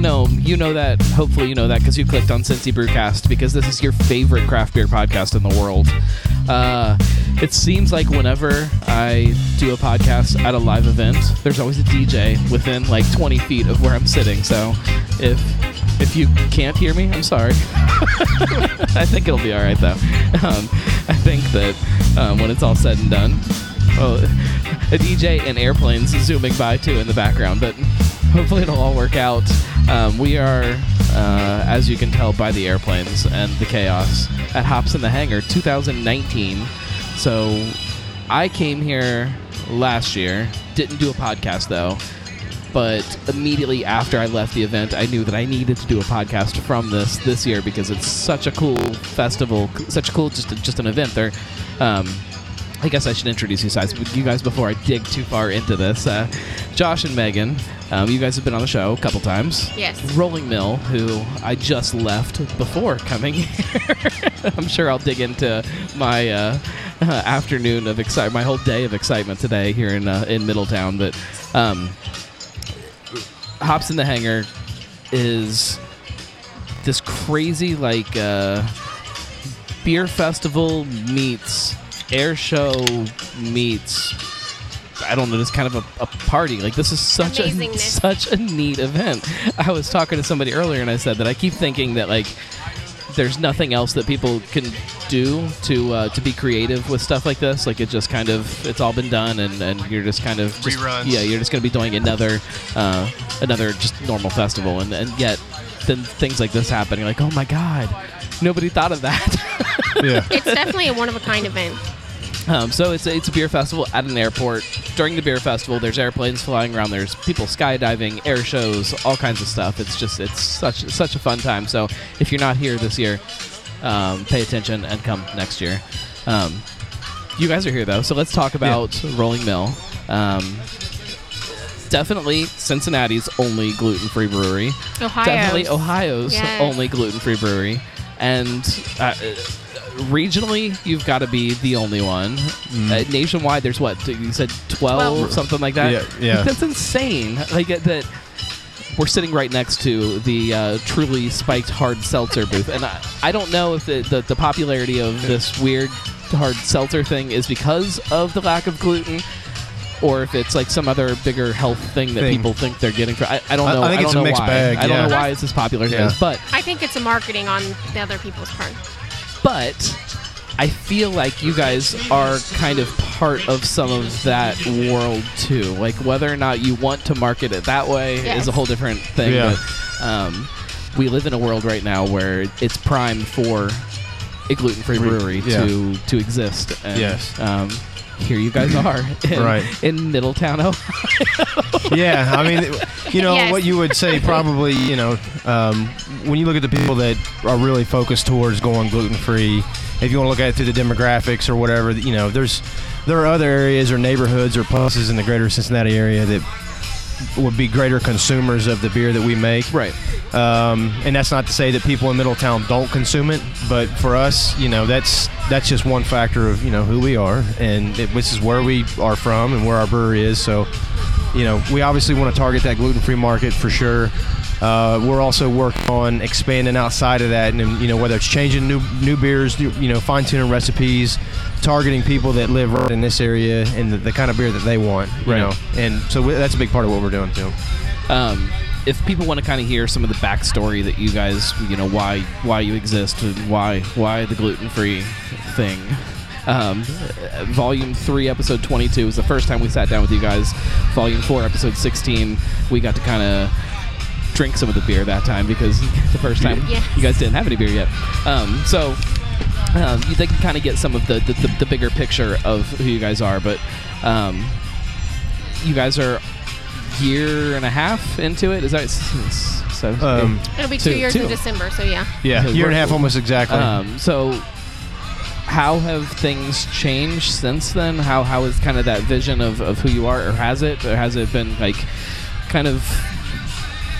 gnarly. You know that. Hopefully, you know that because you clicked on Cincy Brewcast because this is your favorite craft beer podcast in the world. Uh, it seems like whenever I do a podcast at a live event, there's always a DJ within like 20 feet of where I'm sitting. So if if you can't hear me, I'm sorry. I think it'll be all right though. Um, I think that um, when it's all said and done, well, a DJ and airplanes zooming by too in the background, but hopefully it'll all work out. Um, we are, uh, as you can tell by the airplanes and the chaos, at Hops in the Hangar 2019. So I came here last year, didn't do a podcast though, but immediately after I left the event, I knew that I needed to do a podcast from this this year because it's such a cool festival, such a cool just just an event. There, um, I guess I should introduce you guys, you guys before I dig too far into this. Uh, Josh and Megan, um, you guys have been on the show a couple times. Yes. Rolling Mill, who I just left before coming here. I'm sure I'll dig into my uh, uh, afternoon of excitement, my whole day of excitement today here in uh, in Middletown. But um, Hops in the Hangar is this crazy like uh, beer festival meets air show meets I don't know, just kind of a, a party. Like this is such a Amazingness. such a neat event. I was talking to somebody earlier and I said that I keep thinking that like there's nothing else that people can do to uh, to be creative with stuff like this. Like it just kind of it's all been done and, and you're just kind of just, Reruns. yeah you're just gonna be doing another uh, another just normal festival and and yet then things like this happen. You're like oh my god nobody thought of that. Yeah. It's definitely a one of a kind event. Um, so it's a, it's a beer festival at an airport. During the beer festival, there's airplanes flying around. There's people skydiving, air shows, all kinds of stuff. It's just it's such such a fun time. So if you're not here this year, um, pay attention and come next year. Um, you guys are here though, so let's talk about Rolling Mill. Um, definitely Cincinnati's only gluten-free brewery. Ohio. Definitely Ohio's Yes. only gluten-free brewery, and uh, regionally, you've got to be the only one. Uh, nationwide, there's what you said, twelve something like that. Yeah, yeah. That's insane. Like uh, that. We're sitting right next to the uh, truly spiked hard seltzer booth, and I, I don't know if the, the the popularity of this weird hard seltzer thing is because of the lack of gluten. Or if it's like some other bigger health thing that Thing. people think they're getting for I, I don't know. I think don't it's a mixed why. bag, I don't know why it's as popular as it Yeah. is, but I think it's a marketing on the other people's part. But I feel like you guys are kind of part of some of that world too. Like whether or not you want to market it that way Yes. is a whole different thing. Yeah. But um, we live in a world right now where it's prime for a gluten-free brewery Yeah. to to exist. And, Yes. Um, here you guys are in, Right. in Middletown, Ohio. yeah, I mean, you know Yes. what you would say probably. You know, um, when you look at the people that are really focused towards going gluten free, if you want to look at it through the demographics or whatever, you know, there's there are other areas or neighborhoods or places in the greater Cincinnati area that would be greater consumers of the beer that we make. Right. Um, and that's not to say that people in Middletown don't consume it, but for us, you know, that's that's just one factor of you know who we are, and it, this is where we are from and where our brewery is. So, you know, we obviously want to target that gluten-free market for sure. Uh, we're also working on expanding outside of that, and you know, whether it's changing new new beers, new, you know, fine-tuning recipes, targeting people that live right in this area and the, the kind of beer that they want, you Right. know, and so we, that's a big part of what we're doing too. um, if people want to kind of hear some of the backstory that you guys, you know, why why you exist and why why the gluten free thing. Um, volume three, episode twenty-two was the first time we sat down with you guys. Volume four, episode sixteen, we got to kind of drink some of the beer that time because the first time Yeah. you guys didn't have any beer yet. Um, so um, they can kind of get some of the, the, the, the bigger picture of who you guys are, but um, you guys are year and a half into it. Is that s- s- so? Um, It'll be two, Two- years two. in December, so yeah. Yeah, Because year and a half almost exactly. Um, so, how have things changed since then? How how is kind of that vision of, of who you are, or has it, or has it been like kind of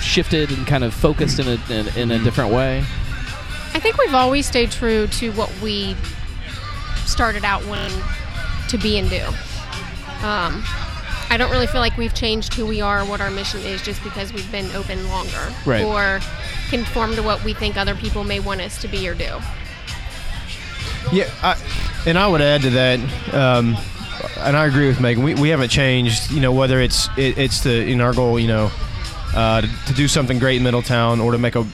shifted and kind of focused in a in, in a different way? I think we've always stayed true to what we started out wanting to be and do. Um, I don't really feel like we've changed who we are, what our mission is, just because we've been open longer, Right. or conform to what we think other people may want us to be or do. Yeah, I, and I would add to that, um, and I agree with Megan. We, we haven't changed. You know, whether it's it, it's the in our goal, you know, uh, to, to do something great in Middletown or to make a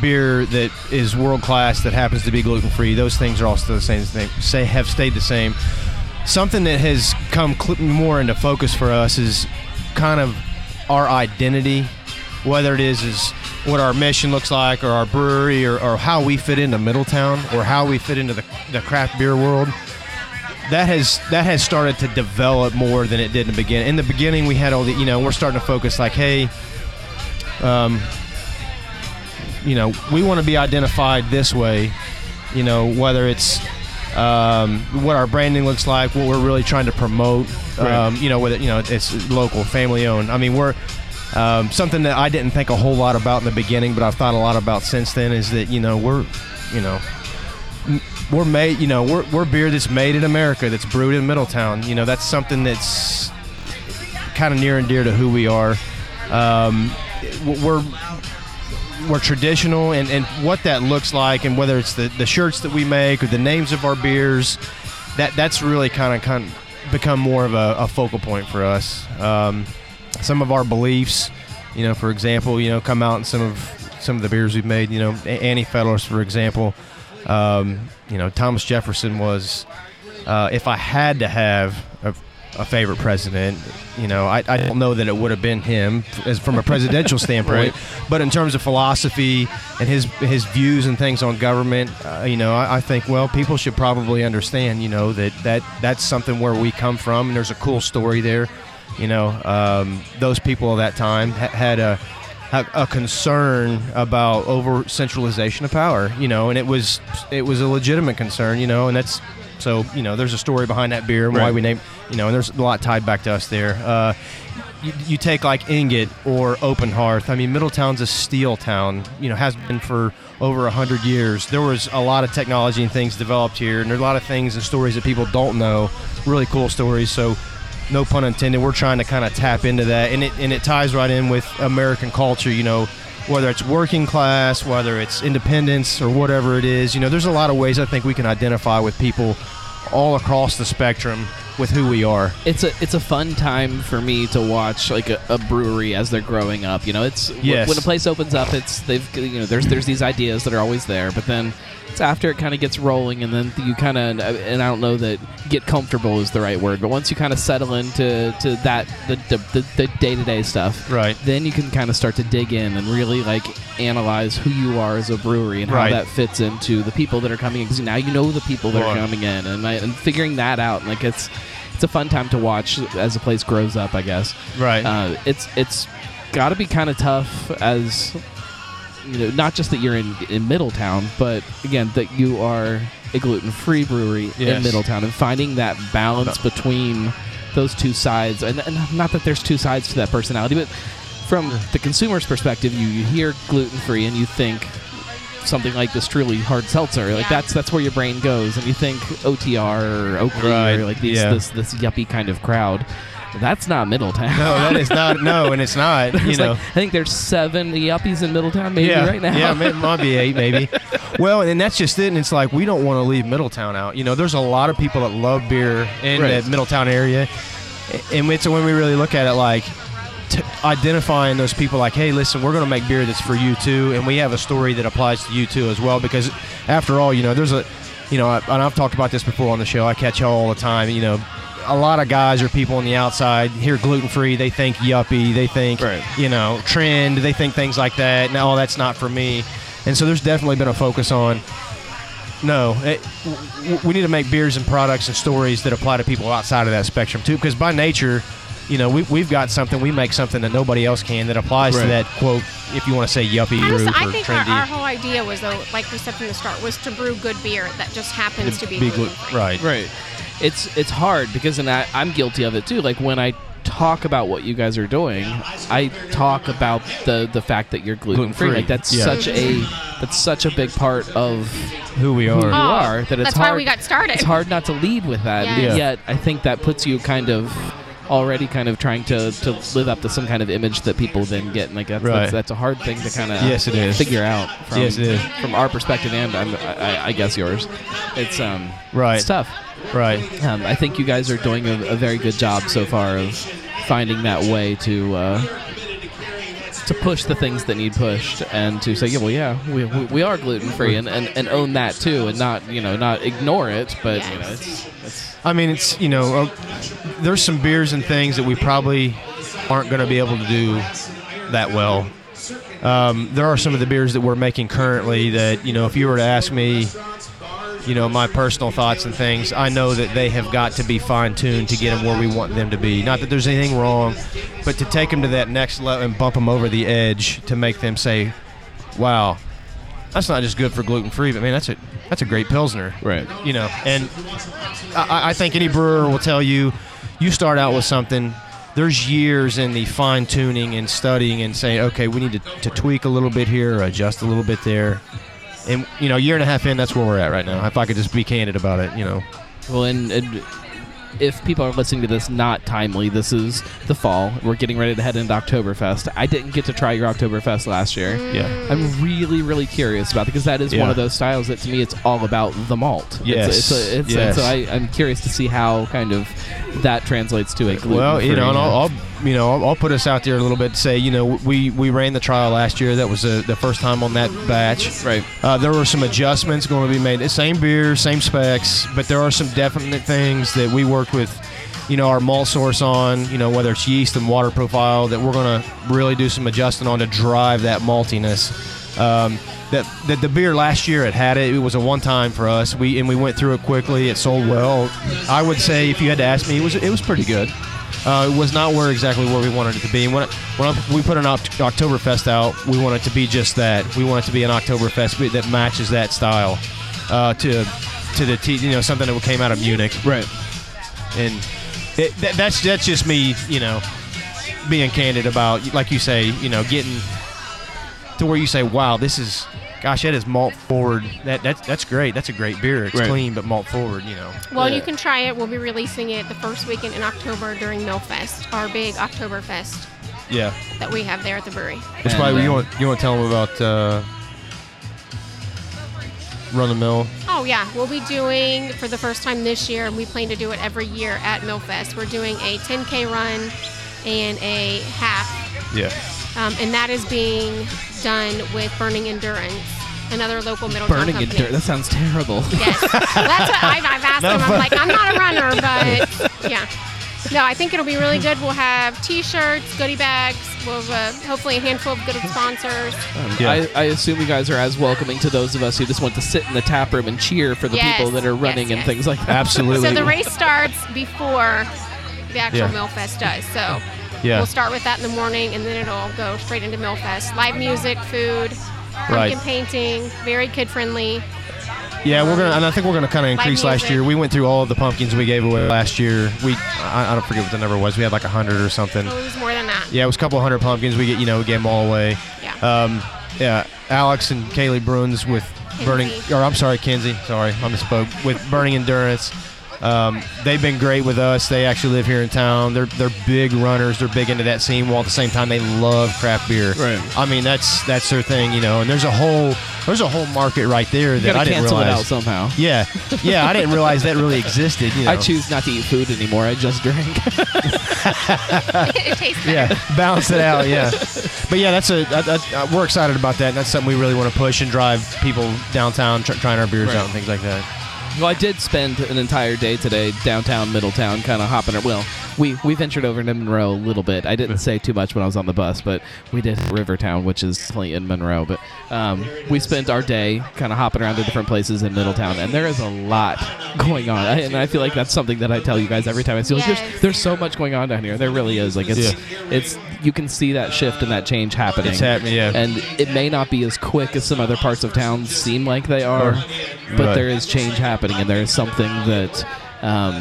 beer that is world class that happens to be gluten free. Those things are still the same. Thing, say have stayed the same. Something that has come cl- more into focus for us is kind of our identity, whether it is is what our mission looks like, or our brewery, or, or how we fit into Middletown, or how we fit into the, the craft beer world. That has that has started to develop more than it did in the beginning. In the beginning, we had all the you know we're starting to focus like, hey, um, you know, we want to be identified this way. You know, whether it's um, what our branding looks like, what we're really trying to promote. Right. Um, you know, whether you know it's local, family owned. I mean, we're um, something that I didn't think a whole lot about in the beginning, but I've thought a lot about since then. Is that you know we're, you know, we're made. You know, we're we're beer that's made in America, that's brewed in Middletown. You know, that's something that's kind of near and dear to who we are. Um, we're we're traditional and, and what that looks like and whether it's the, the shirts that we make or the names of our beers that that's really kind of kind of become more of a, a focal point for us. Um, some of our beliefs you know for example you know come out in some of some of the beers we've made you know Annie Fedler's for example. Um, you know Thomas Jefferson was uh, if I had to have a, a favorite president, you know, I, I don't know that it would have been him as from a presidential standpoint, but in terms of philosophy and his his views and things on government, uh, you know, I, I think well, people should probably understand, you know, that that that's something where we come from, and there's a cool story there. You know, um, those people of that time ha- had a a a concern about over centralization of power, you know, and it was it was a legitimate concern, you know, and that's so you know there's a story behind that beer and why we named you know, and there's a lot tied back to us there. Uh, you, you take like Ingot or Open Hearth. I mean, Middletown's a steel town. You know, has been for over a hundred years. There was a lot of technology and things developed here, and there's a lot of things and stories that people don't know. Really cool stories. So no pun intended. We're trying to kind of tap into that, and it and it ties right in with American culture. You know, whether it's working class, whether it's independence, or whatever it is. You know, there's a lot of ways I think we can identify with people all across the spectrum with who we are. it's a it's a fun time for me to watch like a, a brewery as they're growing up. You know, it's Yes. when a place opens up, it's they've you know there's there's these ideas that are always there, but then it's after it kind of gets rolling, and then you kind of and I don't know that get comfortable is the right word, but once you kind of settle into to that the the the day to day stuff, Right. Then you can kind of start to dig in and really like analyze who you are as a brewery and how that fits into the people that are coming in. Because now you know the people that are coming in, and, I- and figuring that out, like it's it's a fun time to watch as the place grows up. I guess. Right. Uh, it's it's got to be kind of tough as you know, not just that you're in in Middletown, but again that you are a gluten free brewery in Middletown, and finding that balance between those two sides, and, and not that there's two sides to that personality, but from the consumer's perspective, you, you hear gluten free and you think something like this truly hard seltzer. Like Yeah. that's that's where your brain goes, and you think OTR or Oakley Right, or like these yeah. this this yuppie kind of crowd. That's not Middletown. no, that is not. No, and it's not. You know. like, I think there's seven yuppies in Middletown, maybe yeah, right now. Yeah, it might be eight, maybe. well, and that's just it. And it's like we don't want to leave Middletown out. You know, there's a lot of people that love beer in Right. the Middletown area, and it's when we really look at it like. T- identifying those people like hey listen we're going to make beer that's for you too and we have a story that applies to you too as well because after all you know there's a you know I, and i've talked about this before on the show i catch y'all all the time you know a lot of guys or people on the outside hear gluten free they think yuppie they think Right. you know trend they think things like that no that's not for me and so there's definitely been a focus on no it, w- w- we need to make beers and products and stories that apply to people outside of that spectrum too because by nature you know we, we've got something we make something that nobody else can that applies Right. to that quote if you want to say yuppie I, group just, I or think our, trendy our whole idea was though, like we said from the start, was to brew good beer that just happens to be, glu- gluten-free. right Right. It's it's hard because and I, I'm guilty of it too. Like when I talk about what you guys are doing, I talk about the the fact that you're gluten free. Gluten-free, Like that's yeah. such a that's such a big part of who we are you Oh, are that it's that's hard. why we got started. It's hard not to lead with that. Yes. Yeah. Yet I think that puts you kind of already kind of trying to, to live up to some kind of image that people then get. And like that's, Right. that's, that's a hard thing to kind of Yes, it is. figure out. From, Yes, it is. From our perspective, and I'm, I, I guess yours. It's um, Right. It's tough. Right. Um, I think you guys are doing a, a very good job so far of finding that way to uh, to push the things that need pushed and to say, yeah, well, yeah, we, we, we are gluten free and, and, and own that too, and not you know not ignore it, but you know it's, it's I mean, it's you know, uh, there's some beers and things that we probably aren't going to be able to do that well. Um, there are some of the beers that we're making currently that you know, if you were to ask me, you know, my personal thoughts and things, I know that they have got to be fine tuned to get them where we want them to be. Not that there's anything wrong, but to take them to that next level and bump them over the edge to make them say, "Wow, that's not just good for gluten free, but man, that's a that's a great pilsner." right. you know, and I, I think any brewer will tell you, you start out with something. There's years in the fine tuning and studying and saying, okay, we need to, to tweak a little bit here, adjust a little bit there. And you know, a year and a half in, that's where we're at right now. If I could just be candid about it, you know. Well, and, and if people are listening to this not timely, this is the fall. We're getting ready to head into Oktoberfest. I didn't get to try your Oktoberfest last year. Yeah. I'm really, really curious about it because that is one of those styles that to me it's all about the malt. Yes. It's, it's, a, it's Yes. so I, I'm curious to see how kind of that translates to a gluten. Well, you know, and I'll, I'll you know, I'll, I'll put us out there a little bit. To say, you know, we we ran the trial last year. That was uh the first time on that batch. right. Uh, there were some adjustments going to be made. The Same beer, same specs, but there are some definite things that we worked with, you know, our malt source on, you know, whether it's yeast and water profile, that we're going to really do some adjusting on to drive that maltiness. Um, that, that the beer last year it had it. It was a one time for us. We and we went through it quickly. It sold well. I would say if you had to ask me, it was it was pretty good. Uh, it was not where exactly where we wanted it to be. And when, when we put an Oktoberfest out, we want it to be just that. We want it to be an Oktoberfest be- that matches that style uh, to to the t- you know something that came out of Munich. Right. And it, that, that's that's just me, you know, being candid about like you say, you know, getting to where you say, "Wow, this is." Gosh, that is malt forward. That that's that's great. That's a great beer. It's Right. clean but malt forward. You know. Well, Yeah. you can try it. We'll be releasing it the first weekend in October during Millfest, our big Oktoberfest Yeah. that we have there at the brewery. That's And, why you uh, want you want to tell them about uh, Run the Mill. Oh yeah, we'll be doing for the first time this year, and we plan to do it every year at Millfest. We're doing a 10k run and a half, Yeah. um, and that is being done with Burning Endurance, another local Middletown Burning company. in dirt. That sounds terrible. Yes, well, that's what I've, I've asked No, them. I'm like, I'm not a runner, but yeah. No, I think it'll be really good. We'll have T-shirts, goodie bags. We'll have uh, hopefully a handful of good sponsors. Um, Yeah. I, I assume you guys are as welcoming to those of us who just want to sit in the tap room and cheer for the Yes, people that are yes, running and yes. things like that. Absolutely. So the race starts before the actual Yeah. Millfest does. So Yeah. we'll start with that in the morning, and then it'll go straight into Millfest. Live music, food, pumpkin painting, very kid friendly. Yeah, we're gonna, and I think we're gonna kind of increase last year. We went through all of the pumpkins we gave away last year. We, I, I don't forget what the number was. We had like a hundred or something. Oh, it was more than that. Yeah, it was a couple hundred pumpkins. We get, you know, we gave them all away. Yeah. Um, yeah, Alex and Kaylee Bruins with burning, or I'm sorry, Kenzie. Sorry, I misspoke. With Burning Endurance, um, they've been great with us. They actually live here in town. They're they're big runners. They're big into that scene. While at the same time, they love craft beer. Right. I mean, that's that's their thing, you know. And there's a whole there's a whole market right there You that I didn't cancel it realize. out somehow. Yeah, yeah, I didn't realize that really existed. You know. I choose not to eat food anymore. I just drink. it tastes better. Yeah, balance it out. Yeah, but yeah, that's a that, that, uh, we're excited about that. And that's something we really want to push and drive people downtown tr- trying our beers Right. out and things like that. Well, I did spend an entire day today downtown Middletown, kind of hopping. ar- Well, we we ventured over to Monroe a little bit. I didn't say too much when I was on the bus, but we did Rivertown, which is definitely in Monroe. But um, we spent our day kind of hopping around to different places in Middletown, and there is a lot going on. I, and I feel like that's something that I tell you guys every time I see. Like, Yes. there's, there's so much going on down here. There really is. Like it's it's you can see that shift and that change happening. It's happening, yeah. And it may not be as quick as some other parts of town seem like they are, but Right. there is change happening, and there is something that. Um,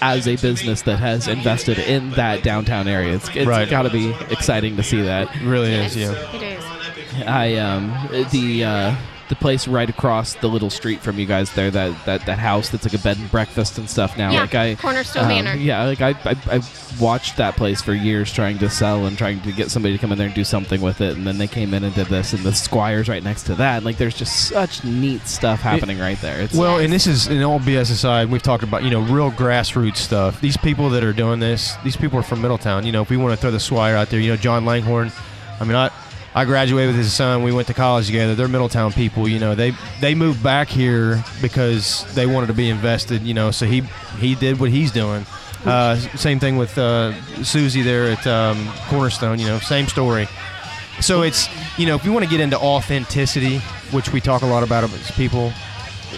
as a business that has invested in that downtown area, it's, it's Right. got to be exciting to see that. It really is. Yeah. It is. I um the uh, the place right across the little street from you guys there, that that, that house that's like a bed and breakfast and stuff now. Yeah, like I Cornerstone um, Manor. Yeah, like I, I I watched that place for years trying to sell and trying to get somebody to come in there and do something with it, and then they came in and did this, and the Squires right next to that. Like there's just such neat stuff happening right there. It's Well, and this is in all BS aside, we've talked about you know real grassroots stuff. These people that are doing this, these people are from Middletown. You know, if we want to throw the squire out there, you know, John Langhorn. I mean, I I graduated with his son. We went to college together. They're Middletown people. You know, they they moved back here because they wanted to be invested. You know, so he he did what he's doing. Uh, same thing with uh, Susie there at um, Cornerstone. You know, same story. So it's you know if you want to get into authenticity, which we talk a lot about as people,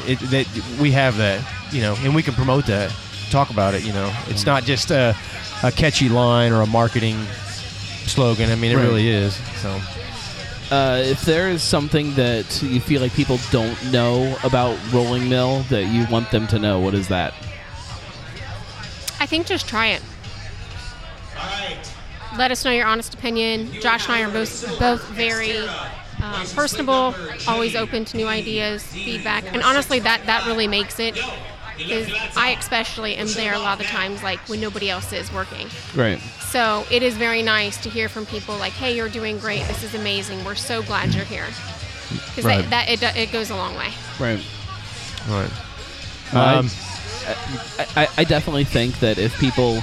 it, that we have that you know, and we can promote that, talk about it. You know, it's not just a, a catchy line or a marketing slogan. I mean, it Right. really is. So Uh, if there is something that you feel like people don't know about Rolling Mill that you want them to know, what is that? I think just try it. Let us know your honest opinion. Josh and I are both both very um, personable, always open to new ideas, feedback, and honestly, that that really makes it. Is I especially am there a lot of the times, like when nobody else is working. Right. So it is very nice to hear from people like, "Hey, you're doing great. This is amazing. We're so glad you're here." Because Right. that, that it, it goes a long way. Right. all right. I- Um, I, I definitely think that if people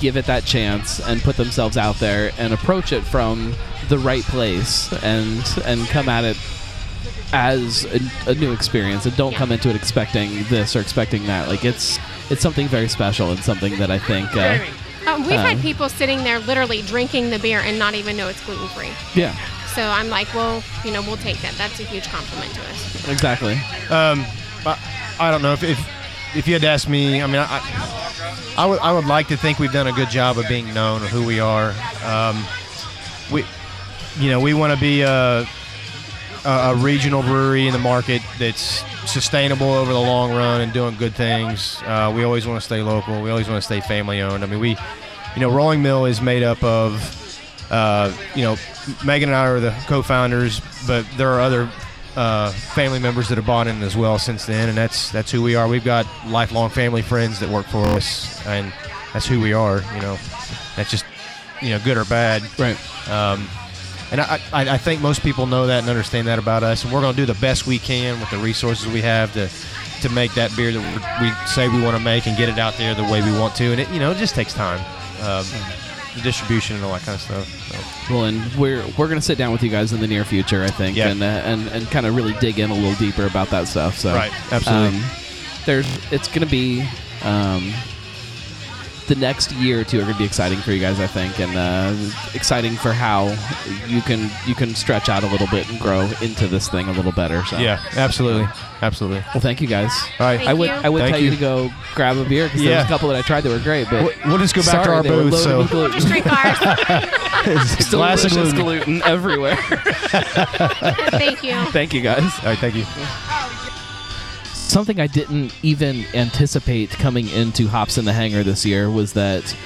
give it that chance and put themselves out there and approach it from the right place and and come at it as a, a new experience and don't Yeah. come into it expecting this or expecting that like it's it's something very special and something that I think uh, Um, we've had Uh. people sitting there literally drinking the beer and not even know it's gluten free. yeah So I'm like, well, you know, we'll take that. That's a huge compliment to us. exactly Um, I, I don't know if, if if you had asked me. I mean, I, I would I would like to think we've done a good job of being known of who we are. Um, we, you know, we want to be a, a a regional brewery in the market that's sustainable over the long run and doing good things. Uh, we always want to stay local. We always want to stay family owned. I mean, we, you know, Rolling Mill is made up of, uh, you know, Megan and I are the co-founders, but there are other uh, family members that have bought in as well since then, and that's that's who we are. We've got lifelong family friends that work for us, and that's who we are. You know, that's just you know good or bad. right Um, and I, I, I think most people know that and understand that about us, and we're going to do the best we can with the resources we have to to make that beer that we say we want to make and get it out there the way we want to. And it you know it just takes time, um, the distribution and all that kind of stuff. So. well and we're we're gonna sit down with you guys in the near future I think Yeah. and uh, and and kind of really dig in a little deeper about that stuff so Right, absolutely. um, there's it's gonna be um, the next year or two are going to be exciting for you guys, I think, and uh, exciting for how you can you can stretch out a little bit and grow into this thing a little better. So Yeah, absolutely, absolutely. well, thank you guys. All right, Thank I would you. I would Thank tell you. you. to go grab a beer because there was a couple that I tried that were great, but We'll- we'll just go back to our they were booth, loaded so- with gluten. Just drink ours. Still Glass of delicious gluten. gluten everywhere. Thank you. Thank you guys. All right, thank you. Something I didn't even anticipate coming into Hops in the Hangar this year was that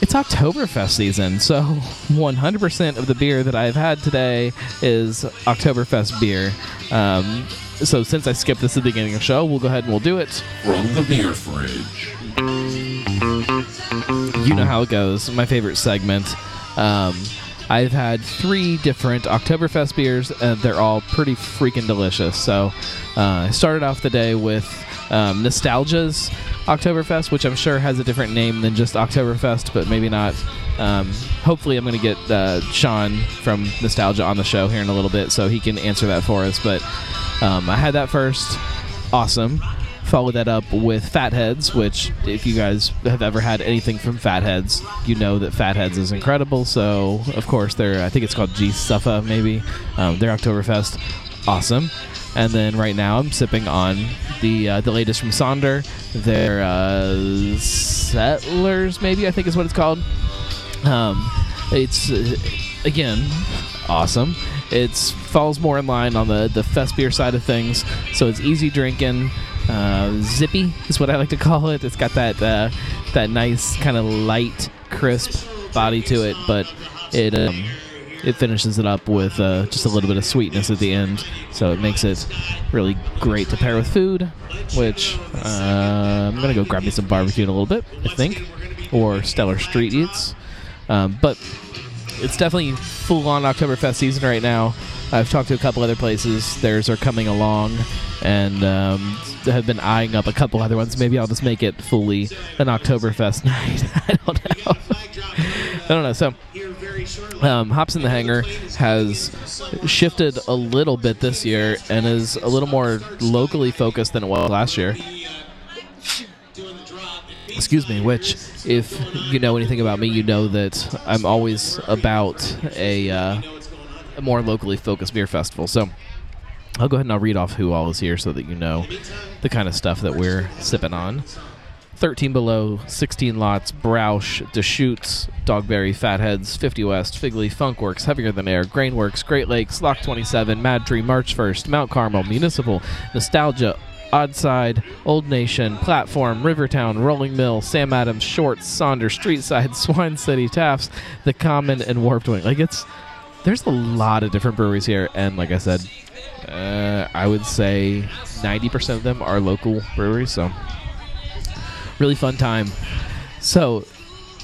it's Oktoberfest season. So 100% of the beer that I've had today is Oktoberfest beer. Um, so since I skipped this at the beginning of the show, we'll go ahead and we'll do it. From the beer fridge. You know how it goes. My favorite segment. Um, I've had three different Oktoberfest beers, and they're all pretty freaking delicious. So uh, I started off the day with um, Nostalgia's Oktoberfest, which I'm sure has a different name than just Oktoberfest, but maybe not. Um, hopefully, I'm going to get uh, Sean from Nostalgia on the show here in a little bit, so he can answer that for us. But um, I had that first. Awesome. Follow that up with Fatheads, which, if you guys have ever had anything from Fatheads, you know that Fatheads is incredible. So, of course, they're, I think it's called G Suffa, maybe. Um, their Oktoberfest. Awesome. And then right now I'm sipping on the uh, the latest from Sonder, their uh, Settlers, maybe I think is what it's called. Um, it's uh, again awesome. It falls more in line on the the fest beer side of things, so it's easy drinking. Uh, zippy is what I like to call it. It's got that uh, that nice kind of light, crisp body to it, but it um, it finishes it up with uh, just a little bit of sweetness at the end. So it makes it really great to pair with food. Which uh, I'm gonna go grab me some barbecue in a little bit, I think, or Stellar Street Eats. Um, but it's definitely full on Oktoberfest season right now. I've talked to a couple other places. Theirs are coming along, and um, have been eyeing up a couple other ones. Maybe I'll just make it fully an Oktoberfest night. I don't know. I don't know. So, um, Hops in the Hangar has shifted a little bit this year and is a little more locally focused than it was last year. Excuse me. Which, if you know anything about me, you know that I'm always about a, uh, a more locally focused beer festival. So. I'll go ahead and I'll read off who all is here so that you know the kind of stuff that we're sipping on. 13 Below, 16 Lots, Broush, Deschutes, Dogberry, Fatheads, 50 West, FigLeaf, Funkwerks, Heavier Than Air, Grainworks, Great Lakes, Lock 27, Mad Tree, March 1st, Mount Carmel, Municipal, Nostalgia, Oddside, Old Nation, Platform, Rivertown, Rolling Mill, Sam Adams, Shorts, Sonder, Streetside, Swine City, Tafts, The Common, and Warped Wing. Like it's there's a lot of different breweries here, and like I said, uh, I would say 90% of them are local breweries. So really fun time. So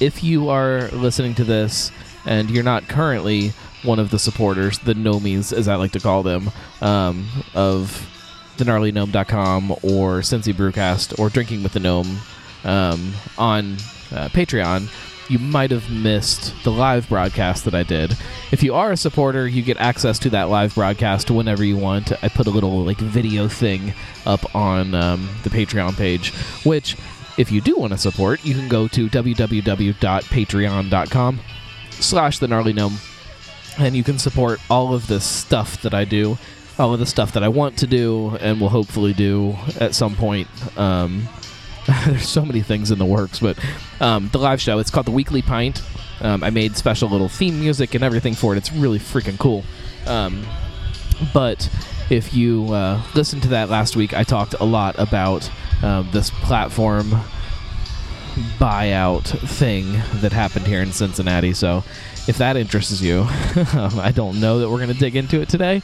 if you are listening to this and you're not currently one of the supporters, the Nomies, as I like to call them, um, of thegnarlygnome.com or Cincy Brewcast or Drinking with the Gnome um, on uh, Patreon, you might have missed the live broadcast that I did. If you are a supporter, you get access to that live broadcast whenever you want. I put a little like video thing up on um, the Patreon page, which if you do want to support, you can go to www.patreon.com slash the gnarly gnome and you can support all of this stuff that I do, all of the stuff that I want to do and will hopefully do at some point. Um, there's so many things in the works, but um, the live show, it's called the Weekly Pint. Um, I made special little theme music and everything for it. It's really freaking cool. Um, but if you uh, listened to that last week, I talked a lot about um, this platform buyout thing that happened here in Cincinnati. So if that interests you, I don't know that we're going to dig into it today,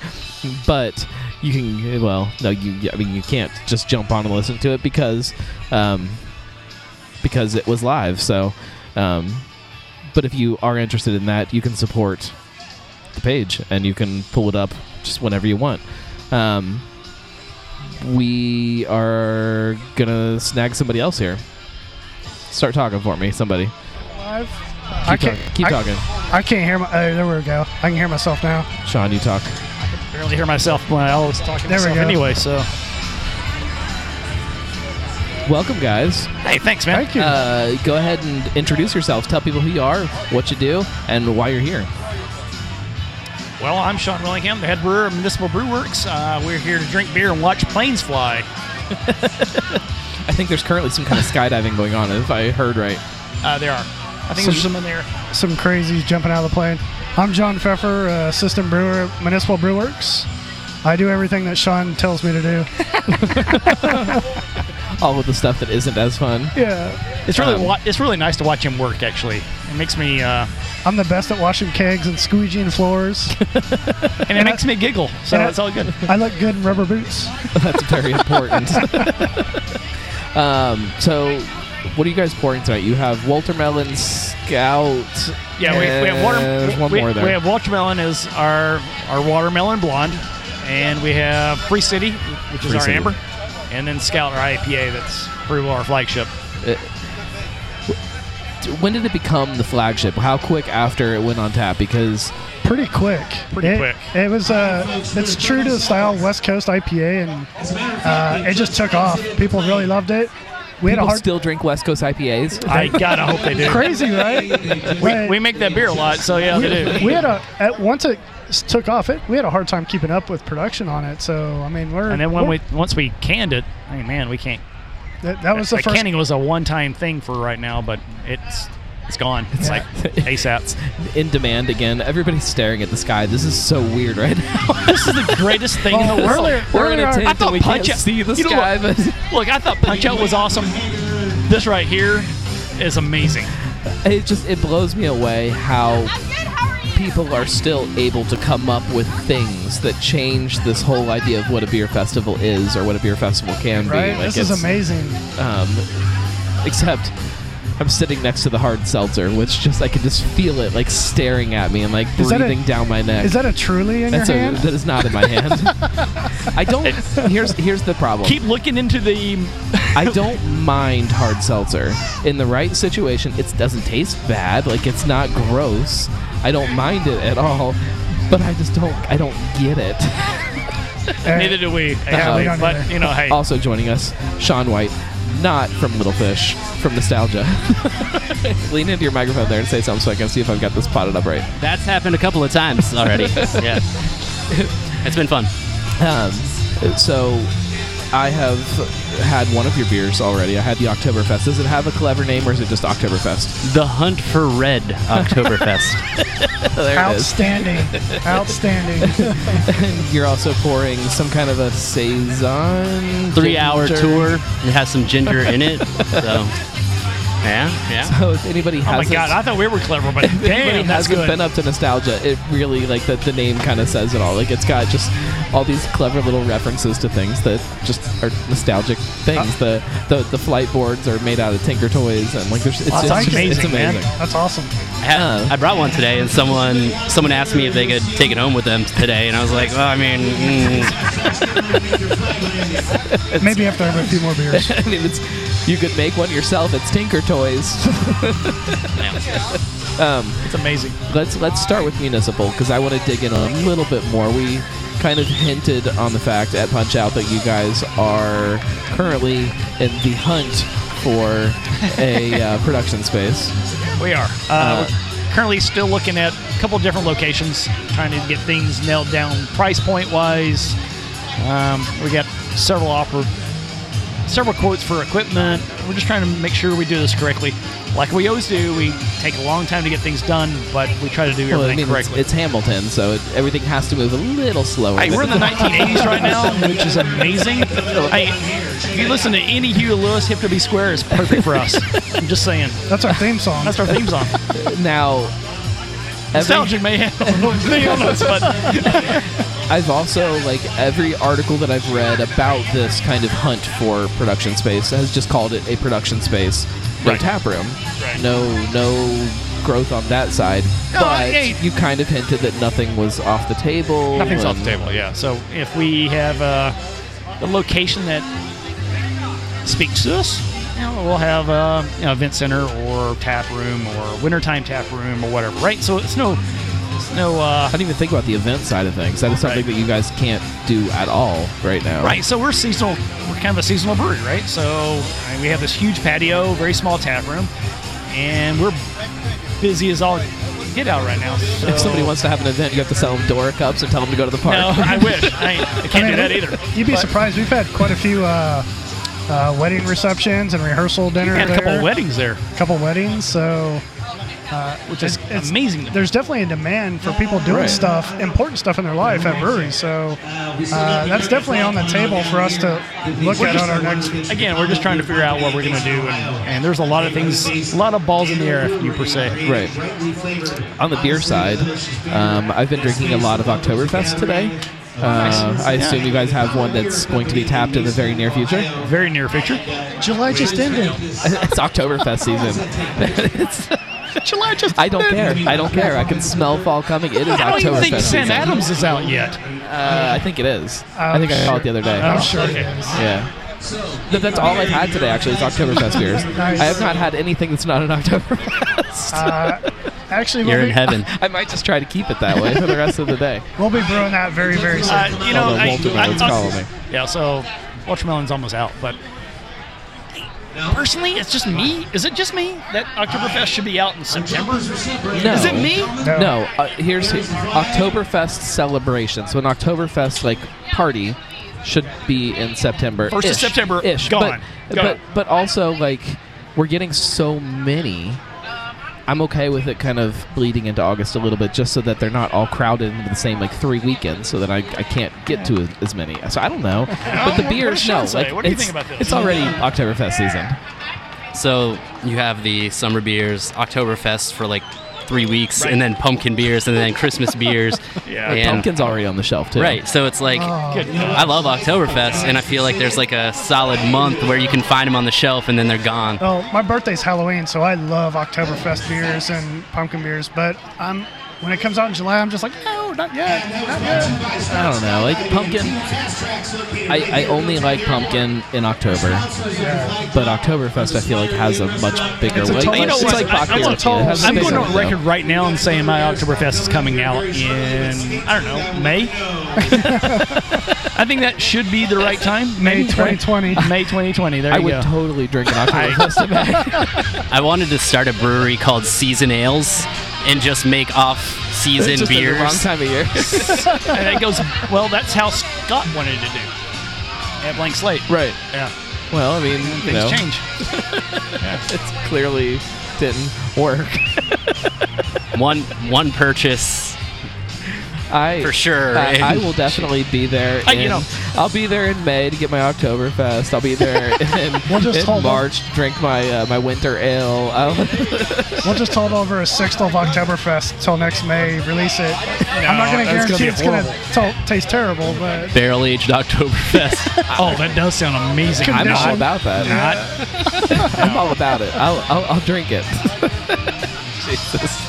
but you can. Well, no, you. I mean, you can't just jump on and listen to it because um, because it was live. So, um, but if you are interested in that, you can support the page and you can pull it up just whenever you want. Um, we are gonna snag somebody else here. Start talking for me, somebody. Live. Keep, I can't keep I, talking. I can't hear my. Oh, there we go. I can hear myself now. Sean, you talk. Barely hear myself when I always talk to There myself anyway. So, Welcome, guys. hey, thanks, man. Thank you. Uh, go ahead and introduce yourself. Tell people who you are, what you do, and why you're here. Well, I'm Sean Willingham, the head brewer of Municipal Brew Works. Uh, we're here to drink beer and watch planes fly. I think there's currently some kind of skydiving going on, if I heard right. Uh, there are. I think So- there's some in there. Some crazies jumping out of the plane. I'm John Pfeffer, uh, assistant brewer at Municipal Brew Works. I do everything that Sean tells me to do. All of the stuff that isn't as fun. Yeah. It's really Um, wa- it's really nice to watch him work. Actually, it makes me uh, I'm the best at washing kegs and squeegeeing floors. and it makes me giggle. So and I- it's all good. I look good in rubber boots. That's very important. um, so, what are you guys pouring tonight? You have Walter Melon Scout. Yeah, we, we have water. There's one we, more there. we have watermelon is our our watermelon blonde, and we have Free City, which is Free our City. amber, and then Scout our IPA. That's brew our flagship. when did it become the flagship? How quick after it went on tap? Because Pretty quick. Pretty It- quick. It was. Uh, it's true to the style West Coast IPA, and uh, it just took off. People really loved it. We had a people hard. still drink West Coast IPAs. I gotta hope they do. crazy, right? We, we make that beer a lot, so yeah, they do. we had a at once it s- took off. It we had a hard time keeping up with production on it. So I mean, we're And then when we're- once we canned it, I mean, man, we can't. that, that was the like, first. canning was a one-time thing for right now, but it's it's gone. It's like ASAP. in demand again. Everybody's staring at the sky. This is so weird right now. this is the greatest thing in the world. earlier- We're in a tent I and thought we Punch can't Out- see the you know sky, what? but Look, I thought Punch Out was awesome. This right here is amazing. it just it blows me away how I'm good. How are you? people are still able to come up with things that change this whole idea of what a beer festival is or what a beer festival can Right? be. Like, this is it's- amazing. Um, except I'm sitting next to the hard seltzer, which just I can just feel it like staring at me and like Is that a- breathing down my neck. Is that a truly in That's your a, hand? that is not in my hand. I don't. Here's here's the problem. Keep looking into the. I don't mind hard seltzer. In the right situation, it doesn't taste bad. Like it's not gross. I don't mind it at all. But I just don't. I don't get it. Neither do we. Yeah, we but either. you know, hey, Also joining us, Sean White, not from Little Fish, from Nostalgia. Lean into your microphone there and say something so I can see if I've got this potted up right. That's happened a couple of times already. yeah. It's been fun. Um, so I have had one of your beers already. I had the Oktoberfest. Does it have a clever name or is it just Oktoberfest? The Hunt for Red Oktoberfest. There. Outstanding. Outstanding. And you're also pouring some kind of a saison. Three hour tour. It has some ginger in it. So, yeah, yeah. So if anybody oh my hasn't, god, I thought we were clever, but if anybody damn, that's hasn't good. been up to nostalgia, it really like the, the name kind of says it all. Like it's got just all these clever little references to things that just are nostalgic things. the, the the flight boards are made out of Tinker toys, and like there's it's, That's it's, just- it's amazing, man. amazing. That's awesome. I, had- Uh. I brought one today, and someone someone asked me if they could take it home with them today, and I was like, well, I mean, mm, Maybe after I have a few more beers. I mean, it's you could make one yourself. It's Tinker Toys. um, It's amazing. let's let's start with municipal because I want to dig in a little bit more. We kind of hinted on the fact at Punch Out that you guys are currently in the hunt for a uh, production space. We are. Uh, we're currently still looking at a couple different locations, trying to get things nailed down price point wise. Um, we got several offer, several quotes for equipment. We're just trying to make sure we do this correctly. Like we always do, we take a long time to get things done, but we try to do Well, I everything mean, it's, correctly. it's Hamilton, so it, everything has to move a little slower. Hey, we're in the 1980s right now, which is amazing. Hey, if you listen to any Huey Lewis, Hip to Be Square is perfect for us. I'm just saying. That's our theme song. That's our theme song. now. every- Nostalgic may have thing on us, but I've also like every article that I've read about this kind of hunt for production space has just called it a production space, no Right. tap room, Right. no no growth on that side. No, but hey. you kind of hinted that nothing was off the table. Nothing's off the table, yeah. So if we have uh, a location that speaks to us, you know, we'll have a you know, event center or tap room or wintertime tap room or whatever, right? So it's no, it's no, uh, I didn't even think about the event side of things. That is something Right. that you guys can't do at all right now. right. So we're seasonal. We're kind of a seasonal brewery, right? So I mean, we have this huge patio, very small tap room, and we're busy as all get out right now. So If somebody wants to have an event, you have to sell them Dora cups and tell them to go to the park. no, I wish. I, I can't I mean, do that either. You'd be But surprised. We've had quite a few uh, uh, wedding receptions and rehearsal dinner. We had a couple of weddings there, A couple weddings. So, uh, which is it's- amazing. there's definitely a demand for people doing Right. stuff, important stuff in their life at breweries. So, uh, that's definitely on the table for us to look We're at just- on our next. again, we're just trying to figure out what we're going to do, and, and there's a lot of things, a lot of balls in the air, if you per se. Right. On the beer side, um, I've been drinking a lot of Oktoberfest today. Uh, I assume you guys have one that's going to be tapped in the very near future. Very near future. July just ended. it's Oktoberfest season. It's- July just. I don't care. I don't care. I can smell fall coming. It is October. I don't even think Sam. Adams is out yet. Uh, I think it is. I think I saw it the other day. I'm sure it okay. is. Yeah. Th- That's all I've had today, actually, is Oktoberfest beers. I have not had anything that's not an Oktoberfest. Uh, actually, you're we'll in heaven. I might just try to keep it that way for the rest of the day. we'll be brewing that very, very soon. Uh, you know, Although I, Walter I, Melon's I- Yeah, so Watermelon's almost out, but personally, it's just me. Is it just me that Oktoberfest should be out in September? No. Is it me? No. No, uh, here's Oktoberfest celebration. So an Oktoberfest like party should be in September. First of September, ish. gone. But, Gone. but but also like we're getting so many. I'm okay with it kind of bleeding into August a little bit, just so that they're not all crowded into the same like three weekends, so that I, I can't get to as, as many. So I don't know, but the oh, what beers, no, like What do you it's, think about this? it's already Oktoberfest season. So you have the summer beers, Oktoberfest for like three weeks, and then pumpkin beers, and then Christmas beers. Yeah. and, Pumpkin's already on the shelf too. Right, so it's like oh, I love Oktoberfest, and I feel like there's like a solid month where you can find them on the shelf, and then they're gone. Oh, my birthday's Halloween, so I love Oktoberfest beers and pumpkin beers. But I'm when it comes out in July, I'm just like, no, not yet, not yet. I don't know, like pumpkin. I, I only like pumpkin in October, but Oktoberfest I feel like has a much bigger. It's a like, total- You know what? like I'm. I'm, It has a I'm going on window. record right now and saying my Oktoberfest is coming out in I don't know May. I think that should be the right time. May 2020. May 2020. There I you would go. totally drink an Oktoberfest. I wanted to start a brewery called Season Ales, and just make off-season Just beers. wrong time of year. and it goes well. That's how Scott wanted to do at Blank Slate. right. Yeah, Well, I mean, you things know, change. it's clearly didn't work. One one purchase I for sure. I, I will definitely be there. In, you know- I'll be there in May to get my Oktoberfest. I'll be there in, We'll in hold on. March to drink my uh, my winter ale. We'll just hold over a sixth of Oktoberfest till next May. Release it. I'm not going to that's gonna guarantee be it's going to taste terrible, but barrel aged Oktoberfest. Oh, that does sound amazing. I'm all about that. Not- I'm all about it. I'll I'll, I'll drink it. Jesus.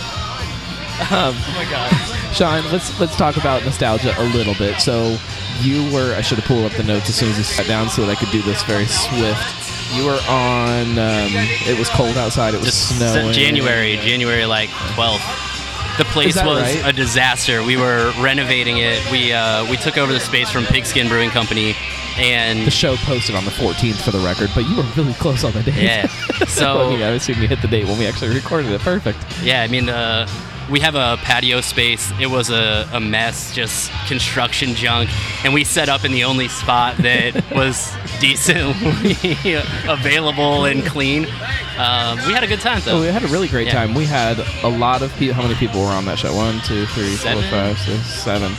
Um, oh my god. Sean, let's let's talk about nostalgia a little bit. So, you were I should have pulled up the notes as soon as you sat down so that I could do this very swift. You were on. Um, it was cold outside. It was Just snowing. January, January like 12th. The place was right? a disaster. We were renovating it. We uh, we took over the space from Pigskin Brewing Company, and The show posted on the 14th for the record, but you were really close on the date. yeah. So I assume you hit the date when we actually recorded it. Perfect. Yeah, I mean, uh, we have a patio space. It was a, a mess, just construction junk. And we set up in the only spot that was decently available and clean. Um, we had a good time, Oh, we had a really great Yeah. time. We had a lot of people. How many people were on that show? One, two, three, four, Seven? five, six, seven.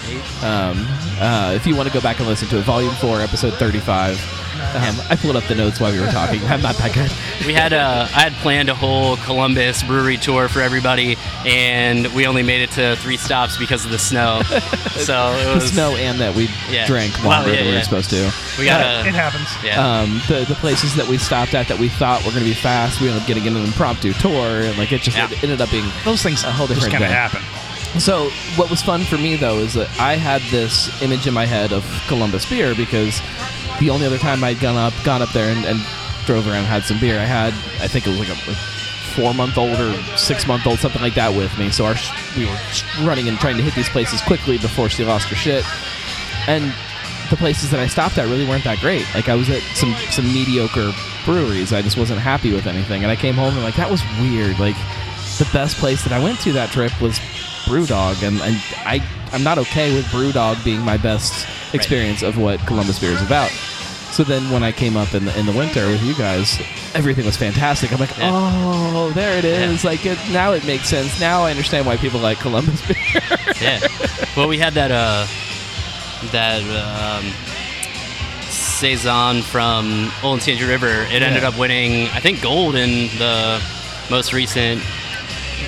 Um, uh, if you want to go back and listen to it, Volume Four, Episode Thirty-five. Um, I pulled up the notes while we were talking. I'm not that good. We had a, I had planned a whole Columbus brewery tour for everybody, and we only made it to three stops because of the snow. so it The was snow and that we Yeah. drank Well, yeah, than we were yeah. supposed to. We got it happens. yeah. Um, the the places that we stopped at that we thought were going to be fast, we ended up getting an impromptu tour, and like it just Yeah. it ended up being Those things A whole just different kind of happen. So, what was fun for me though is that I had this image in my head of Columbus beer because the only other time I'd gone up, gone up there and, and drove around had some beer, I had I think it was like a four month old or six month old something like that with me. So our we were running and trying to hit these places quickly before she lost her shit, and the places that I stopped at really weren't that great. Like I was at some some mediocre breweries. I just wasn't happy with anything, and I came home and like that was weird. Like the best place that I went to that trip was BrewDog, and, and I I'm not okay with BrewDog being my best experience of what Columbus beer is about. So then when I came up in the in the winter with you guys, everything was fantastic. I'm like, Yeah. oh, there it is. Like it, now it makes sense. Now I understand why people like Columbus beer. yeah. Well, we had that uh, that um, saison from Old Sandra River. It ended Yeah. up winning, I think, gold in the most recent.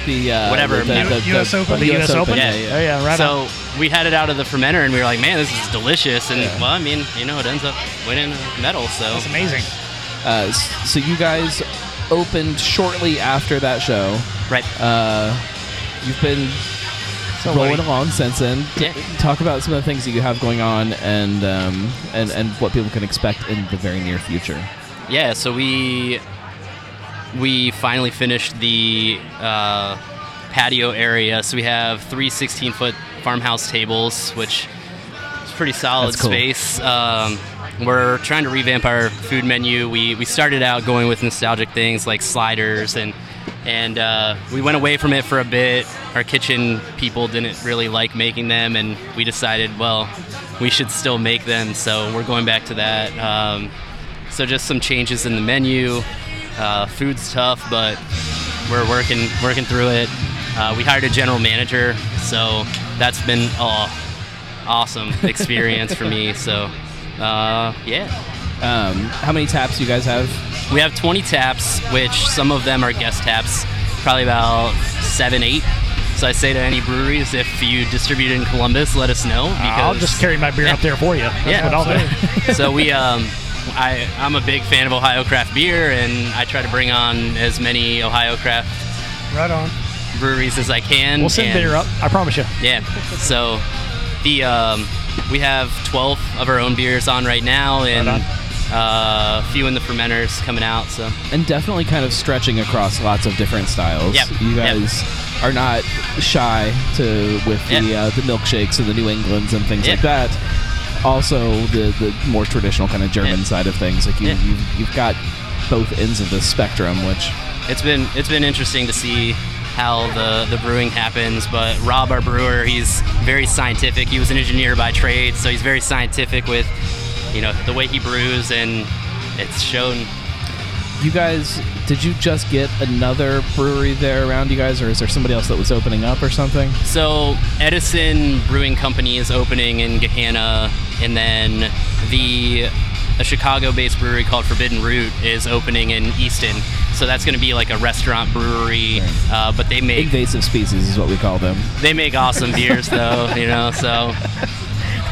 The uh, Whatever, the, the, the, U.S. Open? the The US US Open. Open? Yeah, Oh, yeah. yeah, right so on. we had it out of the fermenter, and we were like, "Man, this is delicious." And Yeah. well, I mean, you know, it ends up winning a medal. So it's amazing. Uh, so you guys opened shortly after that show. right. Uh, you've been So rolling what- along since then. Yeah. Talk about some of the things that you have going on and um, and and what people can expect in the very near future. Yeah, so we we finally finished the uh, patio area. So we have three 16 foot farmhouse tables, which is pretty solid cool. space. Um, we're trying to revamp our food menu. We we started out going with nostalgic things like sliders and and uh, we went away from it for a bit. Our kitchen people didn't really like making them, and we decided, well, we should still make them. So we're going back to that. Um, so just some changes in the menu. Uh, food's tough, but we're working working through it. Uh, we hired a general manager, so that's been a awesome experience for me. So uh, yeah, Um, how many taps do you guys have? we have 20 taps, which some of them are guest taps, probably about seven, eight. So I say to any breweries, if you distribute in Columbus, let us know. Because I'll just carry my beer Yeah. up there for you. That's Yeah. what I'll do. so we um I I'm a big fan of Ohio craft beer and I try to bring on as many Ohio craft Right on. breweries as I can. We'll send and- beer up. I promise you. Yeah. So the um we have 12 of our own beers on right now and Right uh, a few in the fermenters coming out. So and definitely kind of stretching across lots of different styles. Yep. You Yep. guys are not shy to with the Yep. uh, the milkshakes and the New Englands and things Yep. like that. Also, the the more traditional kind of German Yep. side of things, like you Yep. you've, you've got both ends of the spectrum, which it's been it's been interesting to see how the the brewing happens but rob our brewer he's very scientific he was an engineer by trade so he's very scientific with you know the way he brews and it's shown you guys did you just get another brewery there around you guys, or is there somebody else that was opening up or something? so edison brewing company is opening in gahanna and then the a chicago-based brewery called forbidden root is opening in easton so that's going to be like a restaurant brewery uh, but they make Invasive species is what we call them. they make awesome beers though you know so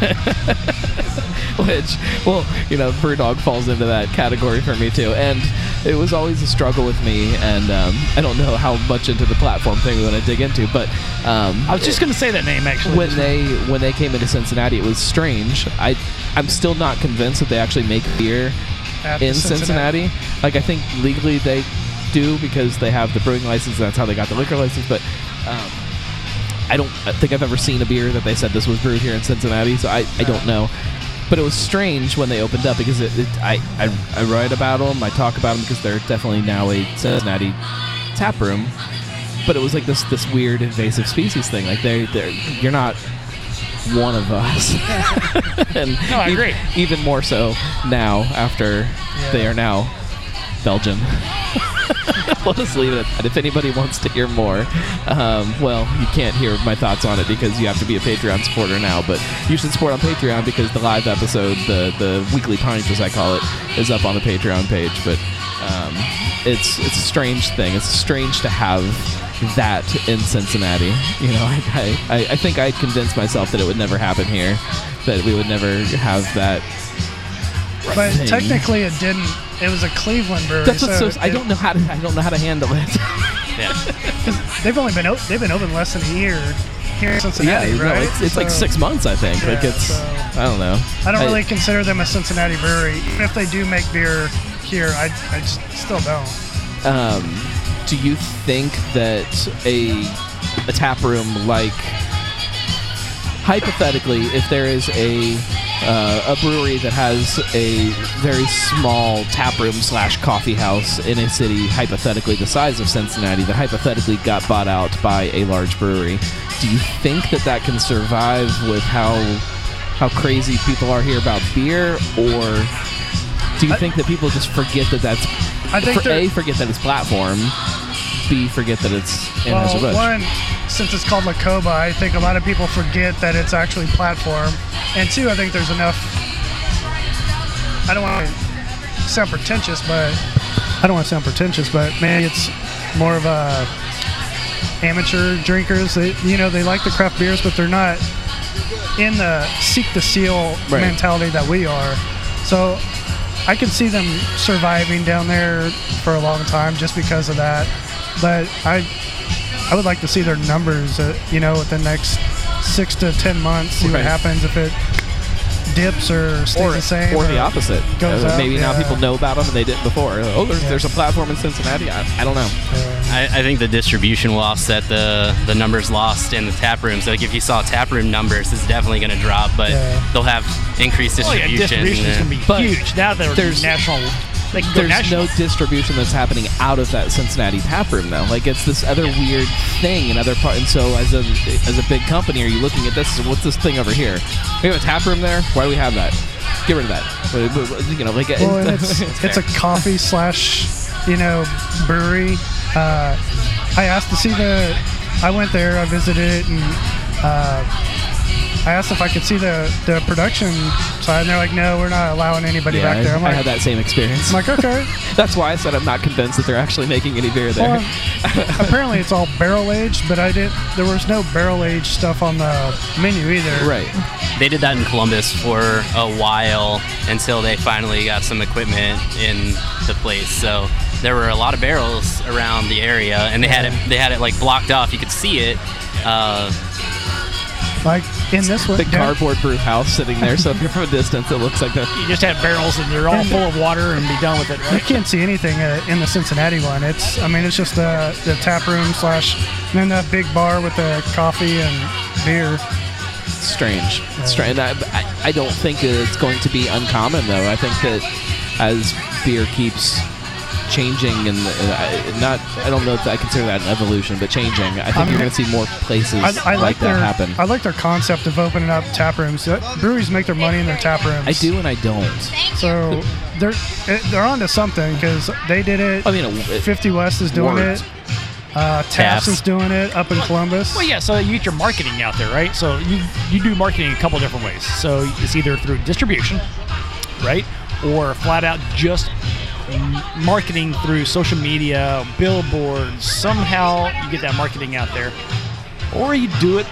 which well you know brewdog falls into that category for me too and it was always a struggle with me and um, i don't know how much into the platform thing we want to dig into but um, I was just going to say that name actually. when they when they came into cincinnati it was strange i i'm still not convinced that they actually make beer At in cincinnati. like i think legally they do because they have the brewing license and that's how they got the liquor license but um, I don't think I've ever seen a beer that they said this was brewed here in Cincinnati, so I, I don't know. But it was strange when they opened up because it, it, I, I I write about them, I talk about them because they're definitely now a Cincinnati tap room. But it was like this this weird invasive species thing. Like they they you're not one of us. and No, I agree. Even more so now after they are now Belgian. we'll just leave it at that. If anybody wants to hear more, um, well, you can't hear my thoughts on it because you have to be a Patreon supporter now. But you should support on Patreon because the live episode, the the weekly pint as I call it, is up on the Patreon page. But um, it's it's a strange thing. It's strange to have that in Cincinnati. You know, I, I, I think I convinced myself that it would never happen here, that we would never have that. But thing. technically, it didn't. It was a Cleveland brewery. That's what's so so. I it- don't know how to. I don't know how to handle it. yeah They've only been o- they've been open less than a year here in Cincinnati, yeah, no, right? it's, it's like six months, I think. like it's, so- I don't know. I don't really consider them a Cincinnati brewery. Even if they do make beer here, I, I just still don't. Um, do you think that a a tap room like hypothetically, if there is a uh, a brewery that has a very small tap room slash coffee house in a city, hypothetically the size of Cincinnati, that hypothetically got bought out by a large brewery, do you think that that can survive with how how crazy people are here about beer, or do you I- think that people just forget that that's I think for a forget that it's platform, b forget that it's Anheuser Well, Busch. Since it's called Lacoba, I think a lot of people forget that it's actually platform. And two, I think there's enough. I don't want to sound pretentious, but I don't want to sound pretentious, but maybe it's more of a amateur drinkers. They, you know, they like the craft beers, but they're not in the seek the seal Right. mentality that we are. So I can see them surviving down there for a long time just because of that. But I, I would like to see their numbers, uh, you know, within the next six to ten months. See Right. what happens if it dips or stays or, the same, or the opposite. goes Uh, up, maybe now yeah. people know about them and they didn't before. Oh, there's, Yeah. there's a platform in Cincinnati. I, I don't know. I, I think the distribution will offset the the numbers lost in the tap rooms. Like if you saw tap room numbers, it's definitely going to drop, but Yeah. they'll have increased Oh yeah, distribution. distribution is going to be But huge now that they're there's- national. They can go There's national. no distribution that's happening out of that Cincinnati tap room though. Like it's this other weird thing in other part. And so as a as a big company, are you looking at this? What's this thing over here? We have a tap room there. Why do we have that? Get rid of that. You know, like Well, and it's it's a coffee slash you know brewery. Uh, I asked to see the. I went there. I visited it, and uh, I asked if I could see the, the production side, and they're like, no, we're not allowing anybody Yeah, back there. I, I'm I had that same experience. I'm like, okay. That's why I said I'm not convinced that they're actually making any beer there. Well, apparently it's all barrel aged, but I did. There was no barrel aged stuff on the menu either. right. They did that in Columbus for a while until they finally got some equipment in the place. So there were a lot of barrels around the area, and they had it. They had it like blocked off. You could see it. Uh, Like in this one, The cardboard brew house sitting there, so if you're from a distance, it looks like the. You just have barrels and they're all full of water and be done with it, You can't see anything uh, in the Cincinnati one. It's, I mean, it's just the the tap room slash, and then that big bar with the coffee and beer. strange. It's strange. I, I, I don't think it's going to be uncommon though. I think that as beer keeps changing and uh, not, I don't know if I consider that an evolution, but changing. I think I mean, you're going to see more places I, I like, like, that their happen. I like their concept of opening up tap rooms. Uh, Breweries make their money in their tap rooms. I do and I don't. So they're they're onto something because they did it. I mean, it, it, 50 West is doing Words. it. Uh, Taft's Taft's. is doing it up in Columbus. Well, yeah. So you get your marketing out there, right? So you you do marketing a couple different ways. So it's either through distribution, right, or flat out just m- marketing through social media, billboards. Somehow you get that marketing out there, or you do it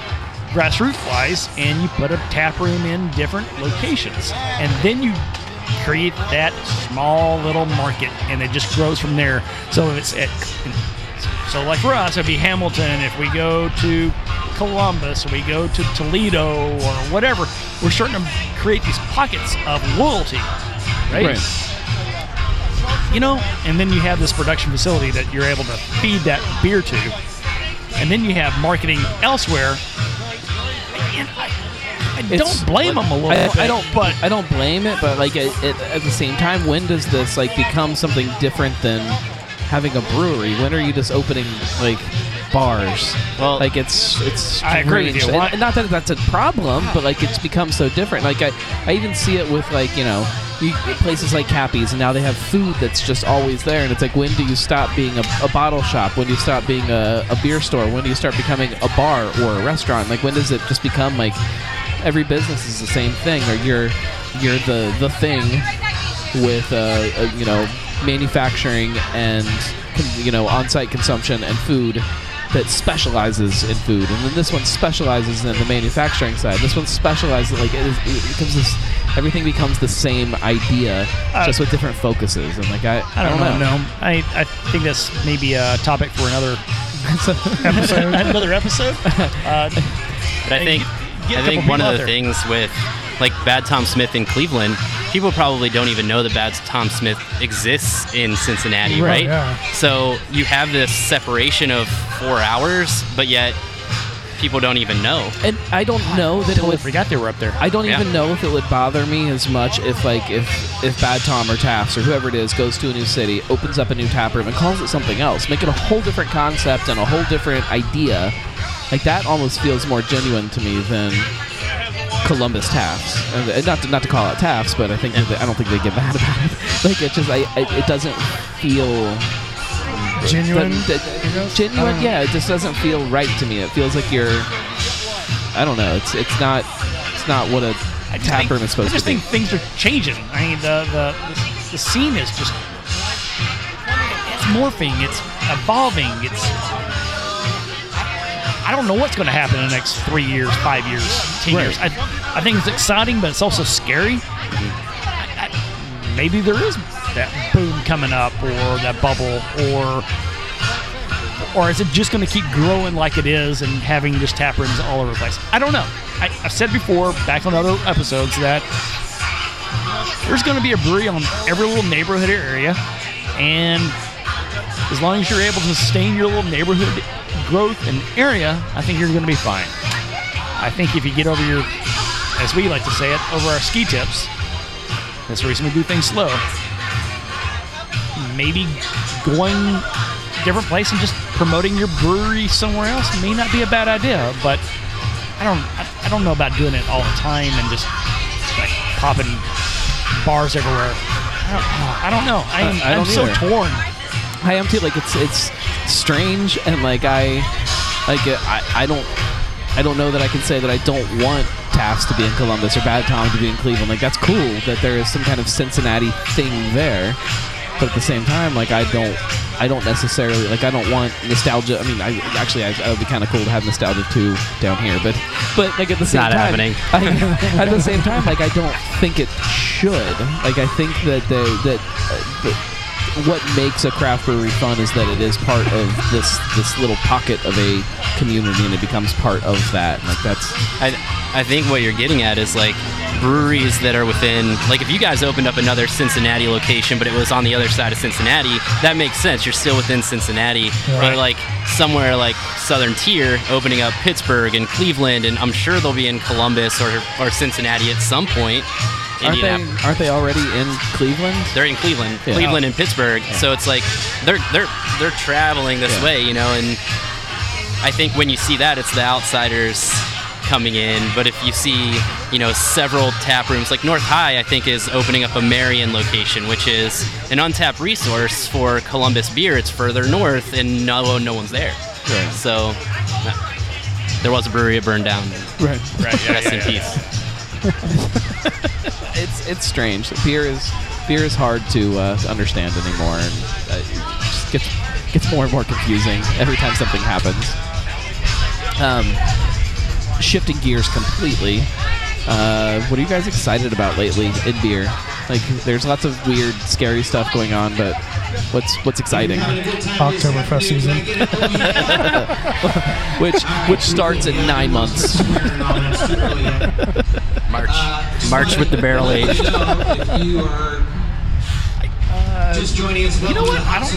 grassroots wise and you put a tap room in different locations, and then you create that small little market, and it just grows from there. So if it's at so, like for us, it'd be Hamilton. If we go to Columbus, we go to Toledo, or whatever, we're starting to create these pockets of loyalty, right? Right. You know, and then you have this production facility that you're able to feed that beer to, and then you have marketing elsewhere. I, I don't blame them a little I, bit, I don't, but I don't blame it, but like it, it, at the same time, when does this like become something different than having a brewery? When are you just opening like bars? Well- like it's it's I agree with you. And- and not that that's a problem, but like it's become so different. Like I, I even see it with like you know. You, places like Cappy's, and now they have food that's just always there. And it's like, when do you stop being a, a bottle shop? When do you stop being a, a beer store? When do you start becoming a bar or a restaurant? Like, when does it just become like every business is the same thing, or you're you're the the thing with uh, uh, you know manufacturing and you know on-site consumption and food that specializes in food, and then this one specializes in the manufacturing side. This one specializes like it, is, it becomes this. Everything becomes the same idea, Uh, just with different focuses. And like I, I don't, know. No, I, I think that's maybe a topic for another episode. another episode. Uh, But I think get a I think one of the things with like Bad Tom Smith in Cleveland, people probably don't even know that Bad Tom Smith exists in Cincinnati, Right, right? yeah. So you have this separation of four hours, but yet people don't even know. And I don't know that it would forgot they were up there. I don't Yeah. even know if it would bother me as much if like if if Bad Tom or Taft's or whoever it is goes to a new city, opens up a new tap room and calls it something else, make it a whole different concept and a whole different idea. Like that almost feels more genuine to me than Columbus Tafts. And and not to, not to call it Tafts, but I think that they, I don't think they get mad about it. like it just I, I it doesn't feel Genuine. that- that- genuine. Uh, yeah, it just doesn't feel right to me. It feels like you're. I don't know. It's it's not it's not what a I tap think- room is supposed I just to be. think things are changing. I mean, the the, the, the scene is just it's morphing. It's evolving. It's I don't know what's going to happen in the next three years, five years, ten Right. years. I, I think it's exciting, but it's also scary. Mm-hmm. I, I, maybe there is that boom coming up, or that bubble, or or is it just going to keep growing like it is and having just tap rooms all over the place? I don't know. I, I've said before, back on other episodes, that there's going to be a brewery on every little neighborhood area, and as long as you're able to sustain your little neighborhood growth and area, I think you're going to be fine. I think if you get over your, as we like to say it, over our ski tips, that's the reason we do things slow. Maybe going different place and just promoting your brewery somewhere else may not be a bad idea, but I don't I, I don't know about doing it all the time and just like popping bars everywhere. I don't, I don't know. I am, I- don't so torn. I am too. Like it's it's strange and like I like uh, I I don't I don't know that I can say that I don't want Taft's to be in Columbus or Bad Tom to be in Cleveland. Like that's cool that there is some kind of Cincinnati thing there. But at the same time, like I don't, I don't necessarily like I don't want nostalgia. I mean, I actually I, it would be kind of cool to have nostalgia too down here, but but like at the same not time, happening. I, at the same time, like I don't think it should. Like I think that the that. Uh, that what makes a craft brewery fun is that it is part of this this little pocket of a community and it becomes part of that. Like that's I, I think what you're getting at is like breweries that are within like if you guys opened up another Cincinnati location but it was on the other side of Cincinnati that makes sense. You're still within Cincinnati. Or like somewhere like Southern Tier opening up Pittsburgh and Cleveland and I'm sure they'll be in Columbus or, or Cincinnati at some point aren't they aren't they already in Cleveland they're in Cleveland, Yeah. Cleveland and Pittsburgh. So it's like they're they're they're traveling this Yeah. way, you know. And I think when you see that, it's the outsiders coming in. But if you see, you know, several tap rooms, like North High, I think is opening up a Marion location, which is an untapped resource for Columbus beer. It's further north, and no no one's there. Right. So. There was a brewery that burned down. right Right. Yeah, Rest yeah, in yeah, peace. it's it's strange. Beer is beer is hard to, uh, understand anymore and uh, it just gets gets more and more confusing every time something happens. Um, shifting gears completely uh, what are you guys excited about lately in beer? Like there's lots of weird scary stuff going on but what's what's exciting Oktoberfest season. which which starts in nine months March, March with the barrel aged. you are just joining us. You know what? I don't.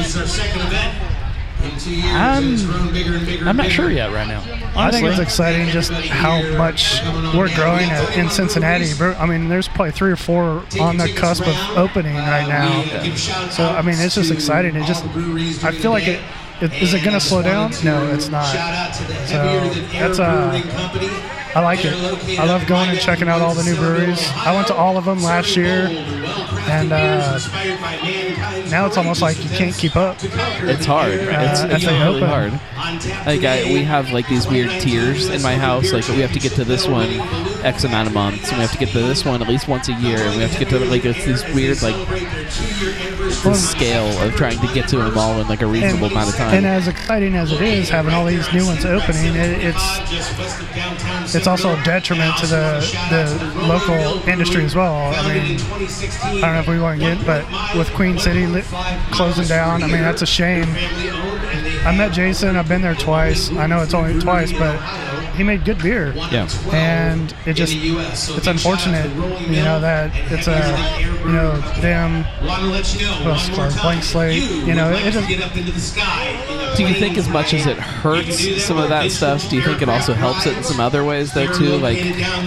It's our second event. In two years, I'm- it's grown bigger and bigger. I'm not sure yet right now. I think it's exciting just how much we're growing at, in Cincinnati. I mean, there's probably three or four on the cusp of opening right now. So I mean, it's just exciting. It just, I feel like it. it is it gonna slow down? No, it's not. Shout out to the So, heavier than air that's, uh, brewing company. I like it. I love going and checking out all the new breweries. I went to all of them last year, and uh, Inspired by mankind. now it's almost like you can't keep up. it's hard it's, Uh, it's as really hard like I, we have like these weird tiers in my house like we have to get to this one x amount of months and we have to get to this one at least once a year and we have to get to like it's this weird like this scale of trying to get to them all in like a reasonable And, amount of time and as exciting as it is having all these new ones opening, it, it's it's also a detriment to the the local industry as well. I mean, I don't know if we want to get, but with Queen City li- closing down, I mean that's a shame. I met Jason. I've been there twice. I know it's only twice, but he made good beer. yeah And it just it's unfortunate, you know, that it's a you know them Want to let you know. What else is called? Blank slate. You know, it- it just- get up into the sky. do you think as much as it hurts some of that stuff do you think it also helps it in some other ways though too like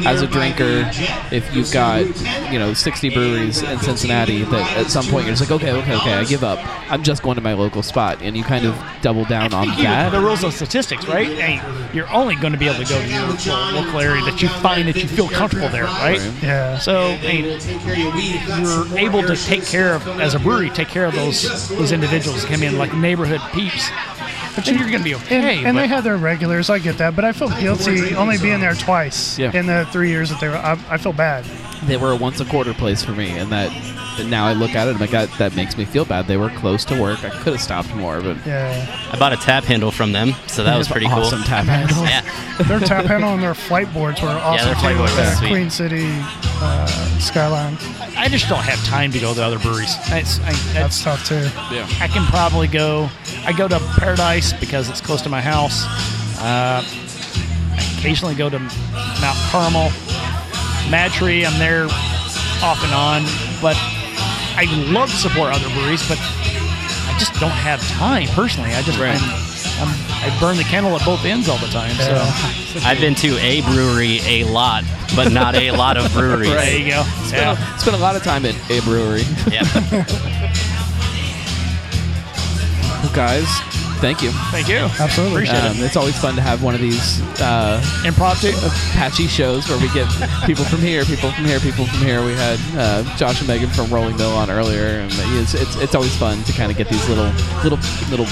as a drinker if you've got you know 60 breweries in cincinnati that at some point you're just like okay okay okay i give up i'm just going to my local spot and you kind of double down on You- that the rules of statistics, right? Hey, you're only going to be able to go to your local, local area that you find that you feel comfortable there, right? Right. yeah. So, hey, you're able to take care of, as a brewery, take care of those those individuals that come in like neighborhood peeps. But you're going to be And, okay. and but they had their regulars. I get that, but I feel guilty only being there twice Yeah. in the three years that they were. I, I feel bad. they were a once a quarter place for me and that and now i look at it I'm like that, that makes me feel bad they were close to work i could have stopped more but Yeah, I bought a tap handle from them, so that was pretty awesome cool. tap handles Yeah. their tap handle and their flight boards were awesome their flight too. boards with sweet. Queen City uh, skyline. I just don't have time to go to other breweries. That's, I, That's that's tough too. yeah I can probably go. I go to Paradise because it's close to my house. Uh, I occasionally go to Mount Carmel, Mad Tree. I'm there off and on, but I love to support other breweries, but I just don't have time personally. I just Right. I'm, I'm, I burn the candle at both ends all the time. So I've been to a brewery a lot, but not a lot of breweries. there you go. Yeah. spent a lot of time at a brewery Yeah. Guys thank you Thank you. Absolutely. Appreciate um, it's always fun to have one of these uh. Impromptu. patchy shows where we get people from here, people from here, people from here. We had uh, Josh and Megan from Rolling Mill on earlier, and it's it's, it's always fun to kind of get these little little little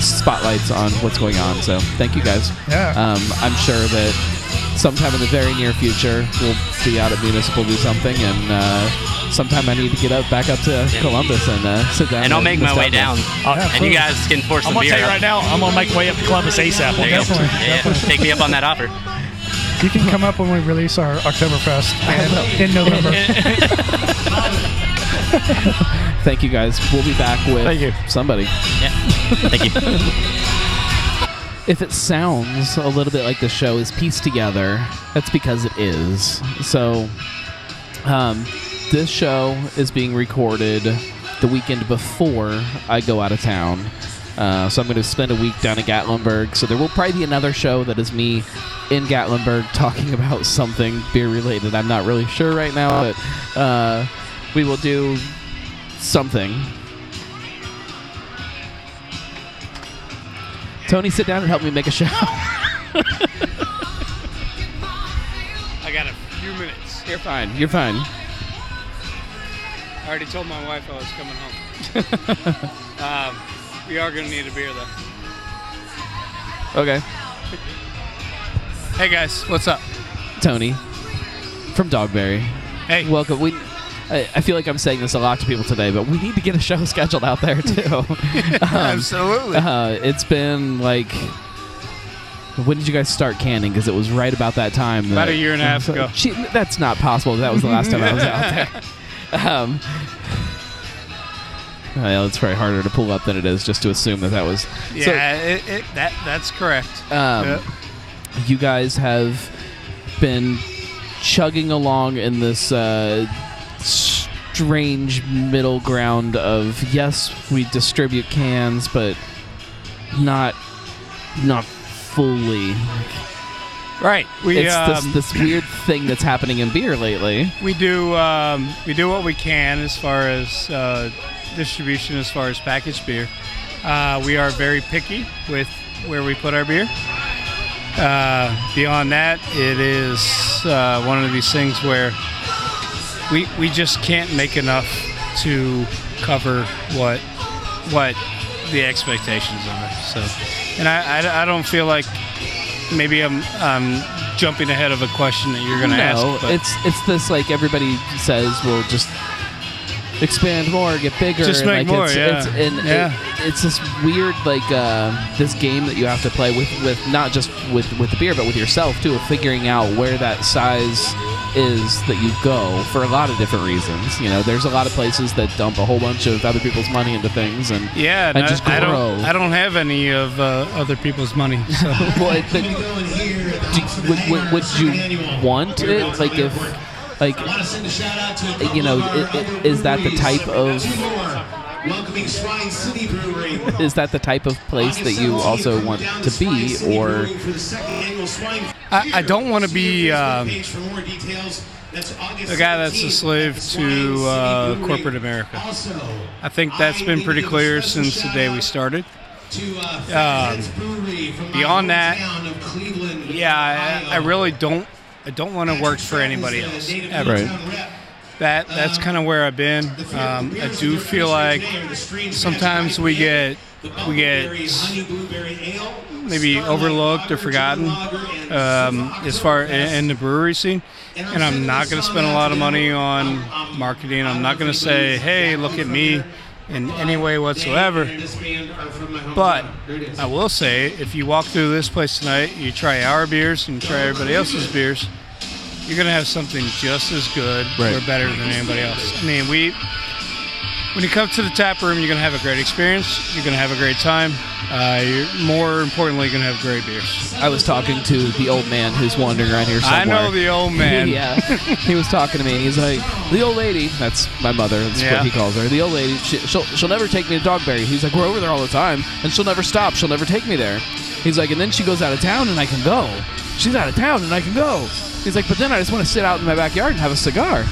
spotlights on what's going on. So thank you guys. Yeah. Um, I'm sure that sometime in the very near future, we'll be out at Municipal do something, and uh, sometime I need to get up back up to Columbus and uh, sit down. And I'll at make my way down. Nostalgia. and you guys can pour I'm some gonna beer. tell you right now, I'm gonna make my way up to Columbus ASAP. There you go. Definitely, Yeah, Take me up on that offer. You can come up when we release our Oktoberfest in November. Thank you guys. We'll be back with Thank you. somebody. Yeah. Thank you. If it sounds a little bit like the show is pieced together, that's because it is. So, um, this show is being recorded the weekend before I go out of town. Uh, so I'm going to spend a week down in Gatlinburg. So there will probably be another show that is me in Gatlinburg talking about something beer related. I'm not really sure right now, but uh, we will do something. Tony, sit down and help me make a show. I got a few minutes. You're fine. You're fine. I already told my wife I was coming home. um, we are gonna need a beer though. Okay. Hey guys, what's up? Tony from Dogberry. Hey, Welcome. We. I I feel like I'm saying this a lot to people today, but we need to get a show scheduled out there too. Um, absolutely. uh, it's been like, when did you guys start canning? Because it was right about that time. About that- a year and a half ago. Gee, that's not possible. That was the last time I was out there. Um, well, it's probably harder to pull up than it is just to assume that that was. so- yeah, it, it, that that's correct. um, Yeah. you guys have been chugging along in this uh, strange middle ground of yes, we distribute cans, but not not fully. Right. We it's um, this this weird thing that's happening in beer lately. we do um, we do what we can as far as uh, distribution, as far as packaged beer. Uh, we are very picky with where we put our beer. Uh, beyond that, it is uh, one of these things where we we just can't make enough to cover what what the expectations are. So, and I, I, I don't feel like maybe I'm I'm jumping ahead of a question that you're going to no, ask. but- it's it's this like everybody says we'll just expand more, get bigger, Just make like more, it's, yeah. it's and Yeah. it, it's this weird like uh, this game that you have to play with with not just with with the beer but with yourself too of figuring out where that size is that you go for a lot of different reasons. You know, there's a lot of places that dump a whole bunch of other people's money into things and Yeah, and just I, I grow. don't. I don't have any of uh, other people's money. So it- but do, would, would, would you want it? Like if, like, you know, i- i- is that the type of welcoming Shrine City Brewery. is that the type of place that you also want to be, or For the second annual Swine I, I don't want to be um, page for more details. That's August the guy that's a slave to uh, corporate America. I think that's been pretty clear since the day we started. uh, Um, Fatheads Brewery from my beyond that, hometown of Cleveland, Yeah, I, I really don't. I don't want to work for anybody else ever. Right. That that's kind of where I've been. Um, I do feel like sometimes we get we get maybe overlooked or forgotten um, as far in, in the brewery scene. And I'm not going to spend a lot of money on marketing. I'm not going to say, "Hey, look at me," in any way whatsoever. But I will say, if you walk through this place tonight, you try our beers and try everybody else's beers, you're gonna have something just as good Right. or better than anybody else. I mean, we when you come to the tap room, you're gonna have a great experience. You're gonna have a great time. Uh, you're more importantly, you're gonna have great beers. I was talking to the old man who's wandering around here somewhere. I know the old man. yeah, he was talking to me. He's like, the old lady. That's my mother. That's Yeah. what he calls her. The old lady. She, she'll she'll never take me to Dogberry. He's like, we're over there all the time, and she'll never stop. She'll never take me there. He's like, and then she goes out of town, and I can go. She's out of town, and I can go. He's like, but then I just want to sit out in my backyard and have a cigar.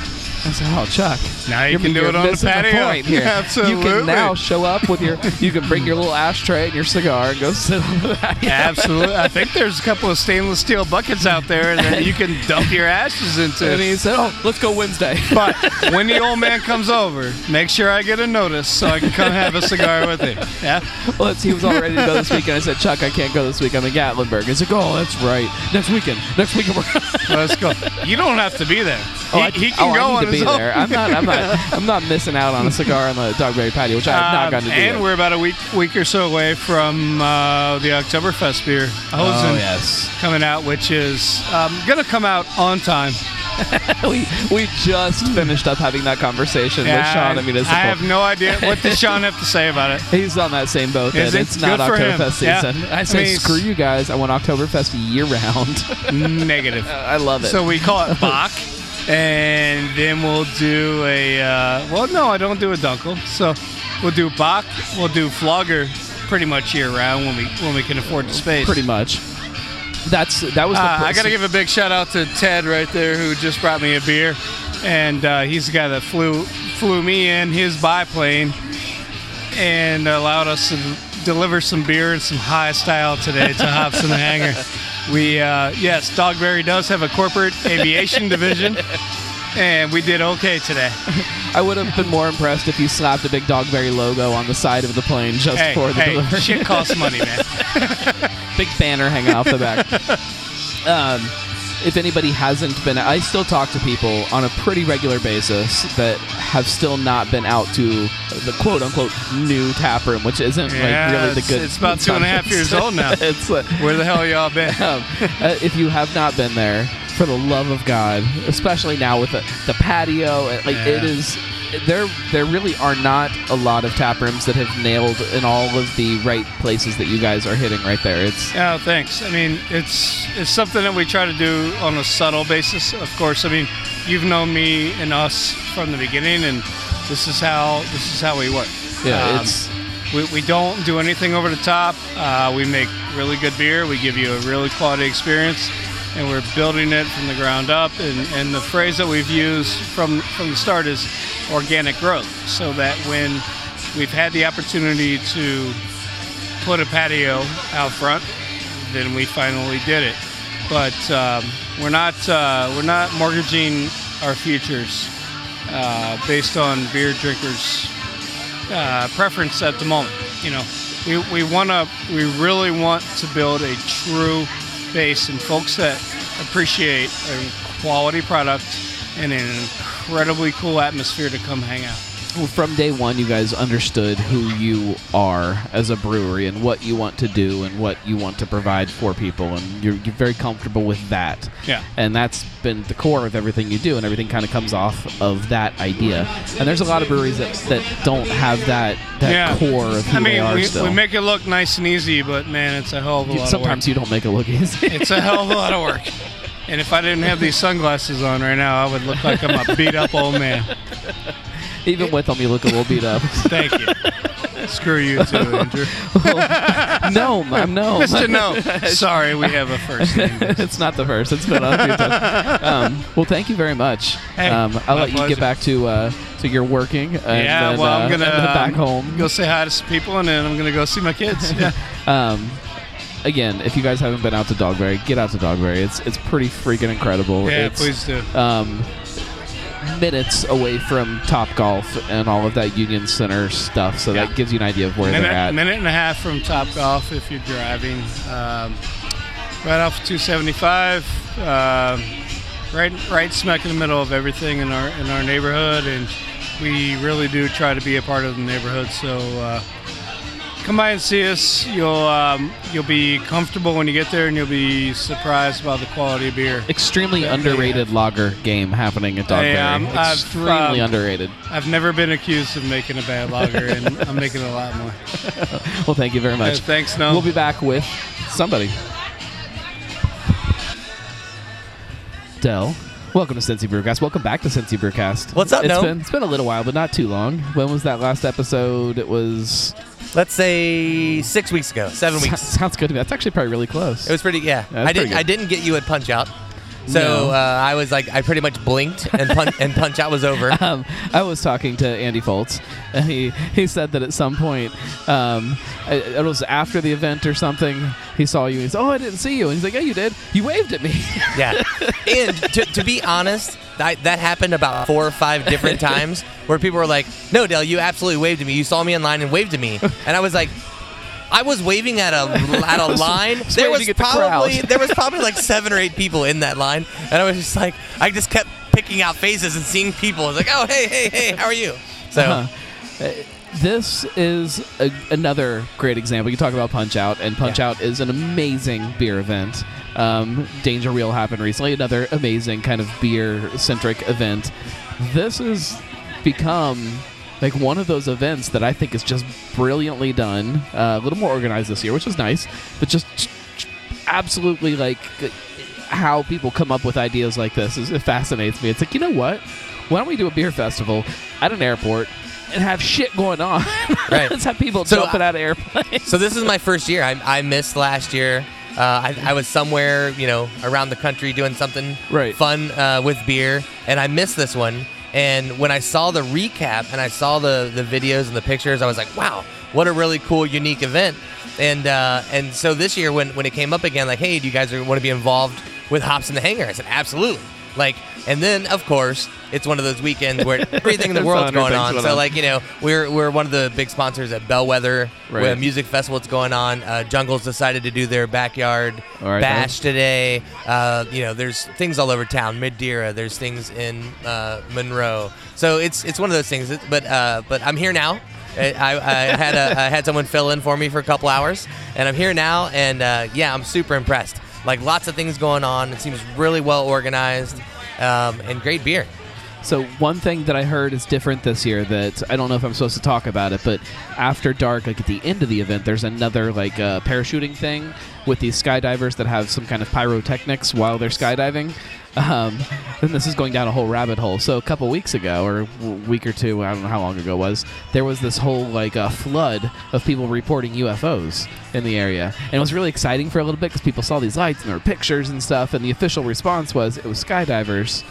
I said, oh, Chuck. Now you can do it on the patio. point here. Absolutely. You can now show up with your. You can bring your little ashtray and your cigar and go sit on the patio. Absolutely. I think there's a couple of stainless steel buckets out there that you can dump your ashes into. And he said, "Oh, let's go Wednesday." But when the old man comes over, make sure I get a notice so I can come have a cigar with him. Yeah. well, he was all ready to go this weekend. I said, "Chuck, I can't go this week. I'm in Gatlinburg." He said, "Oh, that's right. Next weekend. Next weekend." We're Let's go. You don't have to be there. Oh, he, I, he oh, can oh, go on be his there. I'm not. I'm not. I'm not missing out on a cigar on the Dogberry patio, which I have not Um, gotten to do. and yet. we're about a week week or so away from uh, the Oktoberfest beer, Hosen, Oh yes, coming out, which is um, going to come out on time. we we just finished up having that conversation with Sean. I mean, I have no idea. What does Sean have to say about it? He's on that same boat. Is That it? it's not Good for. Oktoberfest season. I I say, mean, screw you guys. I want Oktoberfest year round. Negative. I love it. So we call it Bach, and then we'll do a. Uh, well, no, I don't do a Dunkel. So we'll do Bach. We'll do Flogger pretty much year round when we when we can afford the space. pretty much. That's that was. The Uh, I got to give a big shout out to Ted right there who just brought me a beer, and uh, he's the guy that flew flew me in his biplane and allowed us to deliver some beer and some high style today to Hobson Hangar. We uh, yes, Dogberry does have a corporate aviation division, and we did okay today. I would have been more impressed if you slapped a big Dogberry logo on the side of the plane just Hey, for the hey, delivery. shit costs money, man. big banner hanging off the back. um, if anybody hasn't been, I still talk to people on a pretty regular basis that have still not been out to the quote unquote new tap room, which isn't Yeah, like really the good. it's about two and a half years old now. it's uh, Where the hell y'all been? um, uh, if you have not been there, for the love of God, especially now with the, the patio, like Yeah. is. There, there really are not a lot of tap rooms that have nailed in all of the right places that you guys are hitting right there. It's Yeah, thanks. I mean, it's it's something that we try to do on a subtle basis. Of course, I mean, you've known me and us from the beginning, and this is how this is how we work. Yeah, Um, it's we, we don't do anything over the top. Uh, we make really good beer. We give you a really quality experience, and we're building it from the ground up. And, and the phrase that we've used from from the start is organic growth, so that when we've had the opportunity to put a patio out front, then we finally did it. But um, we're not uh, we're not mortgaging our futures uh, based on beer drinkers' uh, preference at the moment. You know, we, we want to we really want to build a true base and folks that appreciate a quality product and an incredibly cool atmosphere to come hang out. From day one, you guys understood who you are as a brewery and what you want to do and what you want to provide for people, and you're, you're very comfortable with that. Yeah. And that's been the core of everything you do, and everything kind of comes off of that idea. And there's a lot of breweries that, that don't have that that Yeah. core of who I they mean, are we, still. we make it look nice and easy, but man, it's a hell of a You- lot sometimes you don't make it look easy. It's a hell of a lot of work. And if I didn't have these sunglasses on right now, I would look like I'm a beat up old man. Even with them, you look a little beat up. Thank you. Screw you too, Andrew. no, I'm no. Mr. No. Sorry, we have a first name. it's not the first. It's been on a few times. Um, well, thank you very much. Hey, um, I'll let you pleasure. get back to uh, to your working. And yeah, then, well, uh, I'm gonna back um, home. go say hi to some people, and then I'm gonna go see my kids. Yeah. Um, again, if you guys haven't been out to Dogberry, get out to Dogberry. It's it's pretty freaking incredible. Yeah, it's, please do. Um, minutes away from Top Golf and all of that Union Center stuff, so Yeah. that gives you an idea of where minute, they're at. A minute and a half from Top Golf if you're driving. Um, right off 275, um, right right smack in the middle of everything in our in our neighborhood, and we really do try to be a part of the neighborhood. So. Uh, Come by and see us. You'll um, you'll be comfortable when you get there, and you'll be surprised by the quality of beer. Extremely that underrated lager game happening at Dogberry. Yeah, I'm- I've, Extremely um, underrated. I've never been accused of making a bad lager, and I'm making a lot more. Well, thank you very much. Uh, thanks, no. We'll be back with somebody. Dell, welcome to Cincy Brewcast. Welcome back to Cincy Brewcast. What's up, It's Noam? been it's been a little while, but not too long. When was that last episode? It was Let's say six weeks ago, seven weeks. Sounds good to me. That's actually probably really close. It was pretty. Yeah, Yeah, that's I didn't. good. I didn't get you at Punch Out. So No. uh, I was like, I pretty much blinked, and punch, and punch out was over. Um, I was talking to Andy Foltz, and he, he said that at some point, um, it, it was after the event or something, he saw you. And He's, oh, I didn't see you. And he's like, yeah, you did. You waved at me. Yeah. And to, to be honest, that, that happened about four or five different times where people were like, no, Dell, you absolutely waved at me. You saw me in line and waved at me. And I was like, I was waving at a at a line. was There was at the probably there was probably like seven or eight people in that line, and I was just like, I just kept picking out faces and seeing people. I was like, oh hey hey hey, how are you? So Uh-huh. Uh, this is a, another great example. You talk about Punch Out, and Punch Yeah. Out is an amazing beer event. Um, Danger Reel happened recently, another amazing kind of beer centric event. This has become like one of those events that I think is just brilliantly done. Uh, a little more organized this year, which is nice, but just absolutely like how people come up with ideas like this is, it fascinates me. It's like, you know what? Why don't we do a beer festival at an airport and have shit going on? Right. Let's have people So jumping I- out of airplanes. so this is my first year. I, I missed last year. Uh, I, I was somewhere, you know, around the country doing something Right. fun uh, with beer, and I missed this one. And when I saw the recap and I saw the the videos and the pictures, I was like, wow, what a really cool, unique event. And uh, and so this year, when when it came up again, like, hey, do you guys want to be involved with Hops in the Hangar? I said, absolutely. Like, and then of course, it's one of those weekends where everything in the world's going on. So like, you know, we're we're one of the big sponsors at Bellwether. Right. A music festival that's going on. Uh, Jungles decided to do their backyard right, bash today. Uh, you know, there's things all over town. Madeira. There's things in uh, Monroe. So it's it's one of those things. But uh, but I'm here now. I, I I had a, I had someone fill in for me for a couple hours, and I'm here now. And uh, yeah, I'm super impressed. Like lots of things going on. It seems really well organized, um, and great beer. So one thing that I heard is different this year that I don't know if I'm supposed to talk about it, but after dark, like at the end of the event, there's another like uh, parachuting thing with these skydivers that have some kind of pyrotechnics while they're skydiving. Um, and this is going down a whole rabbit hole. So a couple weeks ago, or a week or two, I don't know how long ago it was, there was this whole like uh, flood of people reporting UFOs in the area, and it was really exciting for a little bit because people saw these lights and there were pictures and stuff. And the official response was it was skydivers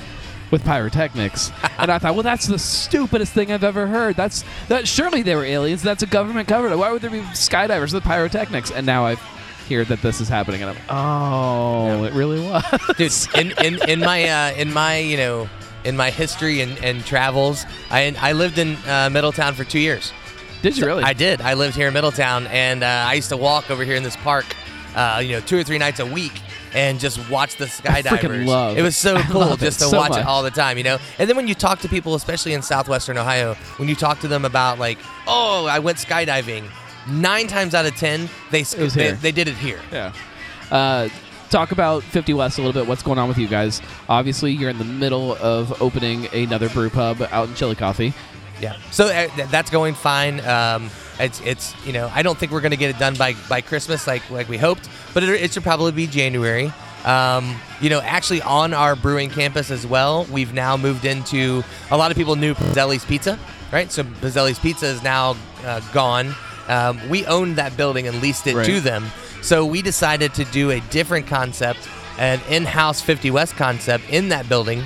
with pyrotechnics. and I thought, well, that's the stupidest thing I've ever heard. That's that. Surely they were aliens. That's a government cover. Up. Why would there be skydivers with pyrotechnics? And now I hear that this is happening, and I'm, oh, it really was. dude in, in, in my uh, in my you know in my history and, and travels I, I lived in uh, middletown for two years Did you really? i did i lived here in middletown and uh, i used to walk over here in this park uh, you know two or three nights a week and just watch the skydivers love- it was so cool just to so watch much. it all the time you know and then when you talk to people especially in southwestern ohio when you talk to them about like oh i went skydiving nine times out of ten they, they, they did it here Yeah. Uh, talk about 50 West a little bit. What's going on with you guys? Obviously, you're in the middle of opening another brew pub out in Chillicothe. Yeah. So uh, th- that's going fine. Um, it's it's you know I don't think we're going to get it done by by Christmas like like we hoped, but it, it should probably be January. Um, you know, actually on our brewing campus as well, we've now moved into a lot of people knew Pizzelli's Pizza, right? So Pizzelli's Pizza is now uh, gone. Um, we owned that building and leased it Right. to them. So we decided to do a different concept, an in-house 50 West concept in that building.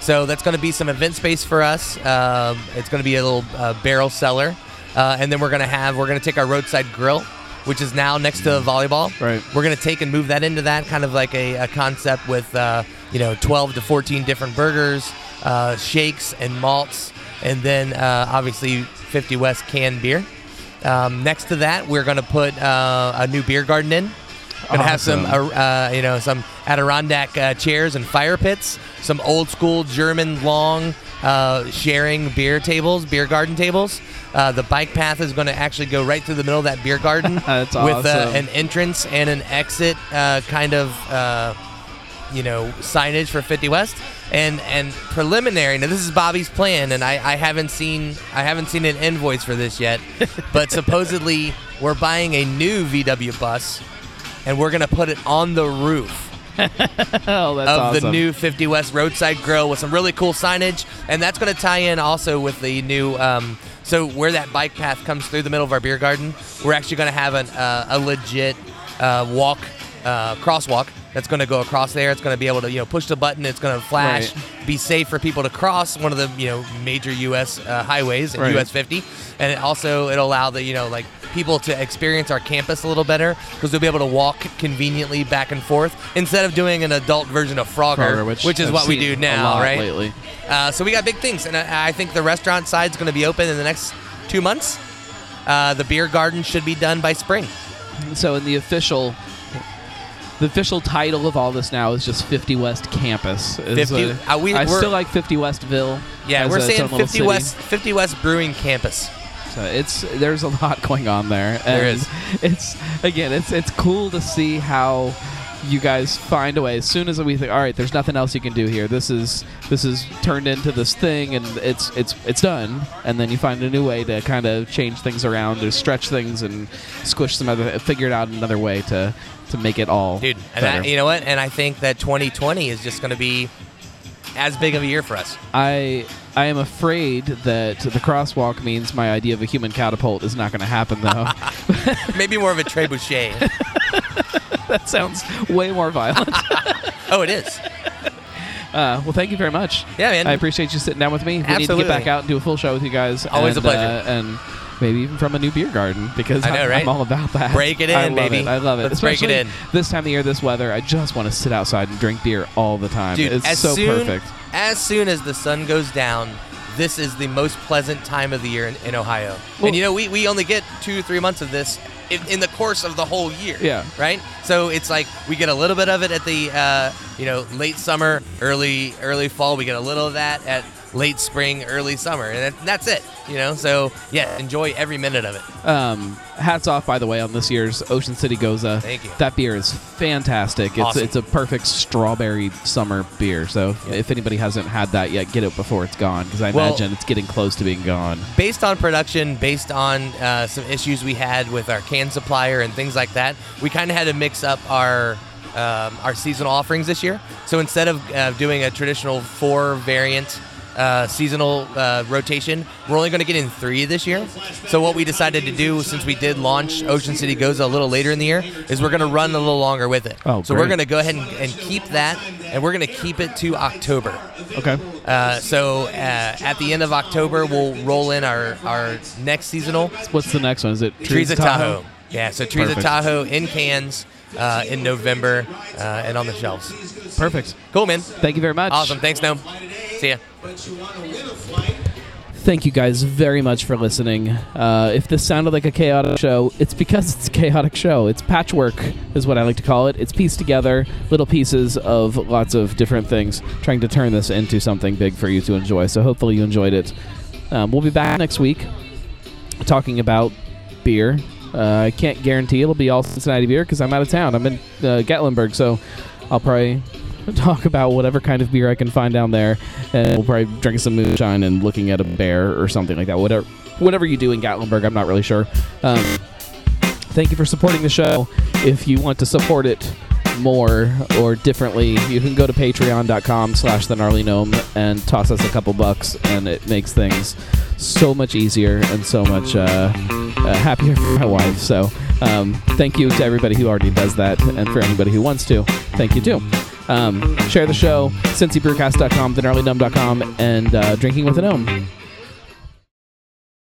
So that's going to be some event space for us. Um, it's going to be a little uh, barrel cellar, uh, and then we're going to have we're going to take our roadside grill, which is now next to volleyball. Right. We're going to take and move that into that kind of like a, a concept with uh, you know 12 to 14 different burgers, uh, shakes, and malts, and then uh, obviously 50 West canned beer. Um, next to that, we're going to put uh, a new beer garden in. Going to have some, uh, uh, you know, some Adirondack uh, chairs and fire pits, some old school German long uh, sharing beer tables, beer garden tables. Uh, the bike path is going to actually go right through the middle of that beer garden That's with uh, awesome. an entrance and an exit uh, kind of. You know signage for 50 West and and preliminary. Now this is Bobby's plan, and I, I haven't seen I haven't seen an invoice for this yet, but supposedly we're buying a new VW bus, and we're gonna put it on the roof Oh, that's of awesome. the new 50 West roadside grill with some really cool signage, and that's going to tie in also with the new. Um, so where that bike path comes through the middle of our beer garden, we're actually going to have an, uh, a legit uh, walk, uh, crosswalk that's going to go across there. It's going to be able to you know push the button. It's going to flash, be safe for people to cross one of the you know major U.S. Uh, highways and Right. U.S. 50, and it also it'll allow the you know like people to experience our campus a little better because they'll be able to walk conveniently back and forth instead of doing an adult version of Frogger, Frogger, which which, is I've what we seen do a now, lot right? lately. Uh, so we got big things, and I, I think the restaurant side's going to be open in the next two months. Uh, the beer garden should be done by spring. So in the official the official title of all this now is just 50 West Campus. 50 uh, uh, we- I still like 50 Westville. Yeah, we're a- saying 50. West, 50 West Brewing Campus. So it's there's a lot going on there. There and is. It's again, it's it's cool to see how you guys find a way. As soon as we think, all right, there's nothing else you can do here. This is this is turned into this thing, and it's it's it's done. And then you find a new way to kind of change things around, or stretch things, and squish some other, figure it out another way to to make it all. Dude, and better. I, you know what? And I think that 2020 is just going to be as big of a year for us. I I am afraid that the crosswalk means my idea of a human catapult is not going to happen though. Maybe more of a trebuchet. that sounds way more violent. oh, it is. Uh, well, thank you very much. Yeah, man. I appreciate you sitting down with me. We need to get back out and do a full show with you guys. Always a pleasure. uh, and maybe even from a new beer garden because I know, I'm, right? I'm all about that. Break it I in, love baby. It. I love it. Let's break it in. This time of year, this weather, I just want to sit outside and drink beer all the time. Dude, it's as so soon, perfect. As soon as the sun goes down, this is the most pleasant time of the year in, in Ohio. Well- and you know, we, we only get two, three months of this in, in the course of the whole year. Yeah. Right? So it's like we get a little bit of it at the, uh, you know, late summer, early early fall. We get a little of that at late spring, early summer. And that's it, you know? So, yeah, enjoy every minute of it. Um, hats off, by the way, on this year's Ocean City Gose. Thank you. That beer is fantastic. It's Awesome. it's a perfect strawberry summer beer. So if anybody hasn't had that yet, get it before it's gone because I Well- imagine it's getting close to being gone. based on production, based on uh, some issues we had with our can supplier and things like that, we kind of had to mix up our um, our seasonal offerings this year. So instead of uh, doing a traditional four variant uh, seasonal uh, rotation, we're only going to get in three this year. So what we decided to do, since we did launch Ocean City Gose little later in the year, is we're going to run a little longer with it. Oh, so we're going to go ahead and, and keep that, and we're going to keep it to October. Okay. Uh, so uh, at the end of October, we'll roll in our, our next seasonal. What's the next one? Is it Trees of Tahoe? Yeah, so Trees Perfect. of Tahoe in cans uh, in November uh, and on the shelves. Perfect. Cool, man. Thank you very much. Awesome. Thanks, Noam. See ya. Thank you guys very much for listening. Uh, if this sounded like a chaotic show, it's because it's a chaotic show. It's patchwork, is what I like to call it. It's pieced together, little pieces of lots of different things, trying to turn this into something big for you to enjoy. So hopefully you enjoyed it. Um, we'll be back next week talking about beer. Uh, I can't guarantee it'll be all Cincinnati beer because I'm out of town. I'm in uh, Gatlinburg, so I'll probably talk about whatever kind of beer I can find down there, and we'll probably drink some moonshine and looking at a bear or something like that. Whatever, whatever you do in Gatlinburg, I'm not really sure. Um, thank you for supporting the show. If you want to support it more or differently, you can go to patreon.com slash the gnarly gnome and toss us a couple bucks, and it makes things so much easier and so much uh, uh, happier for my wife. So um, thank you to everybody who already does that, and for anybody who wants to, thank you too. Um, share the show, cincybrewcast.com, thegnarlygnome.com, and uh, drinking with a gnome.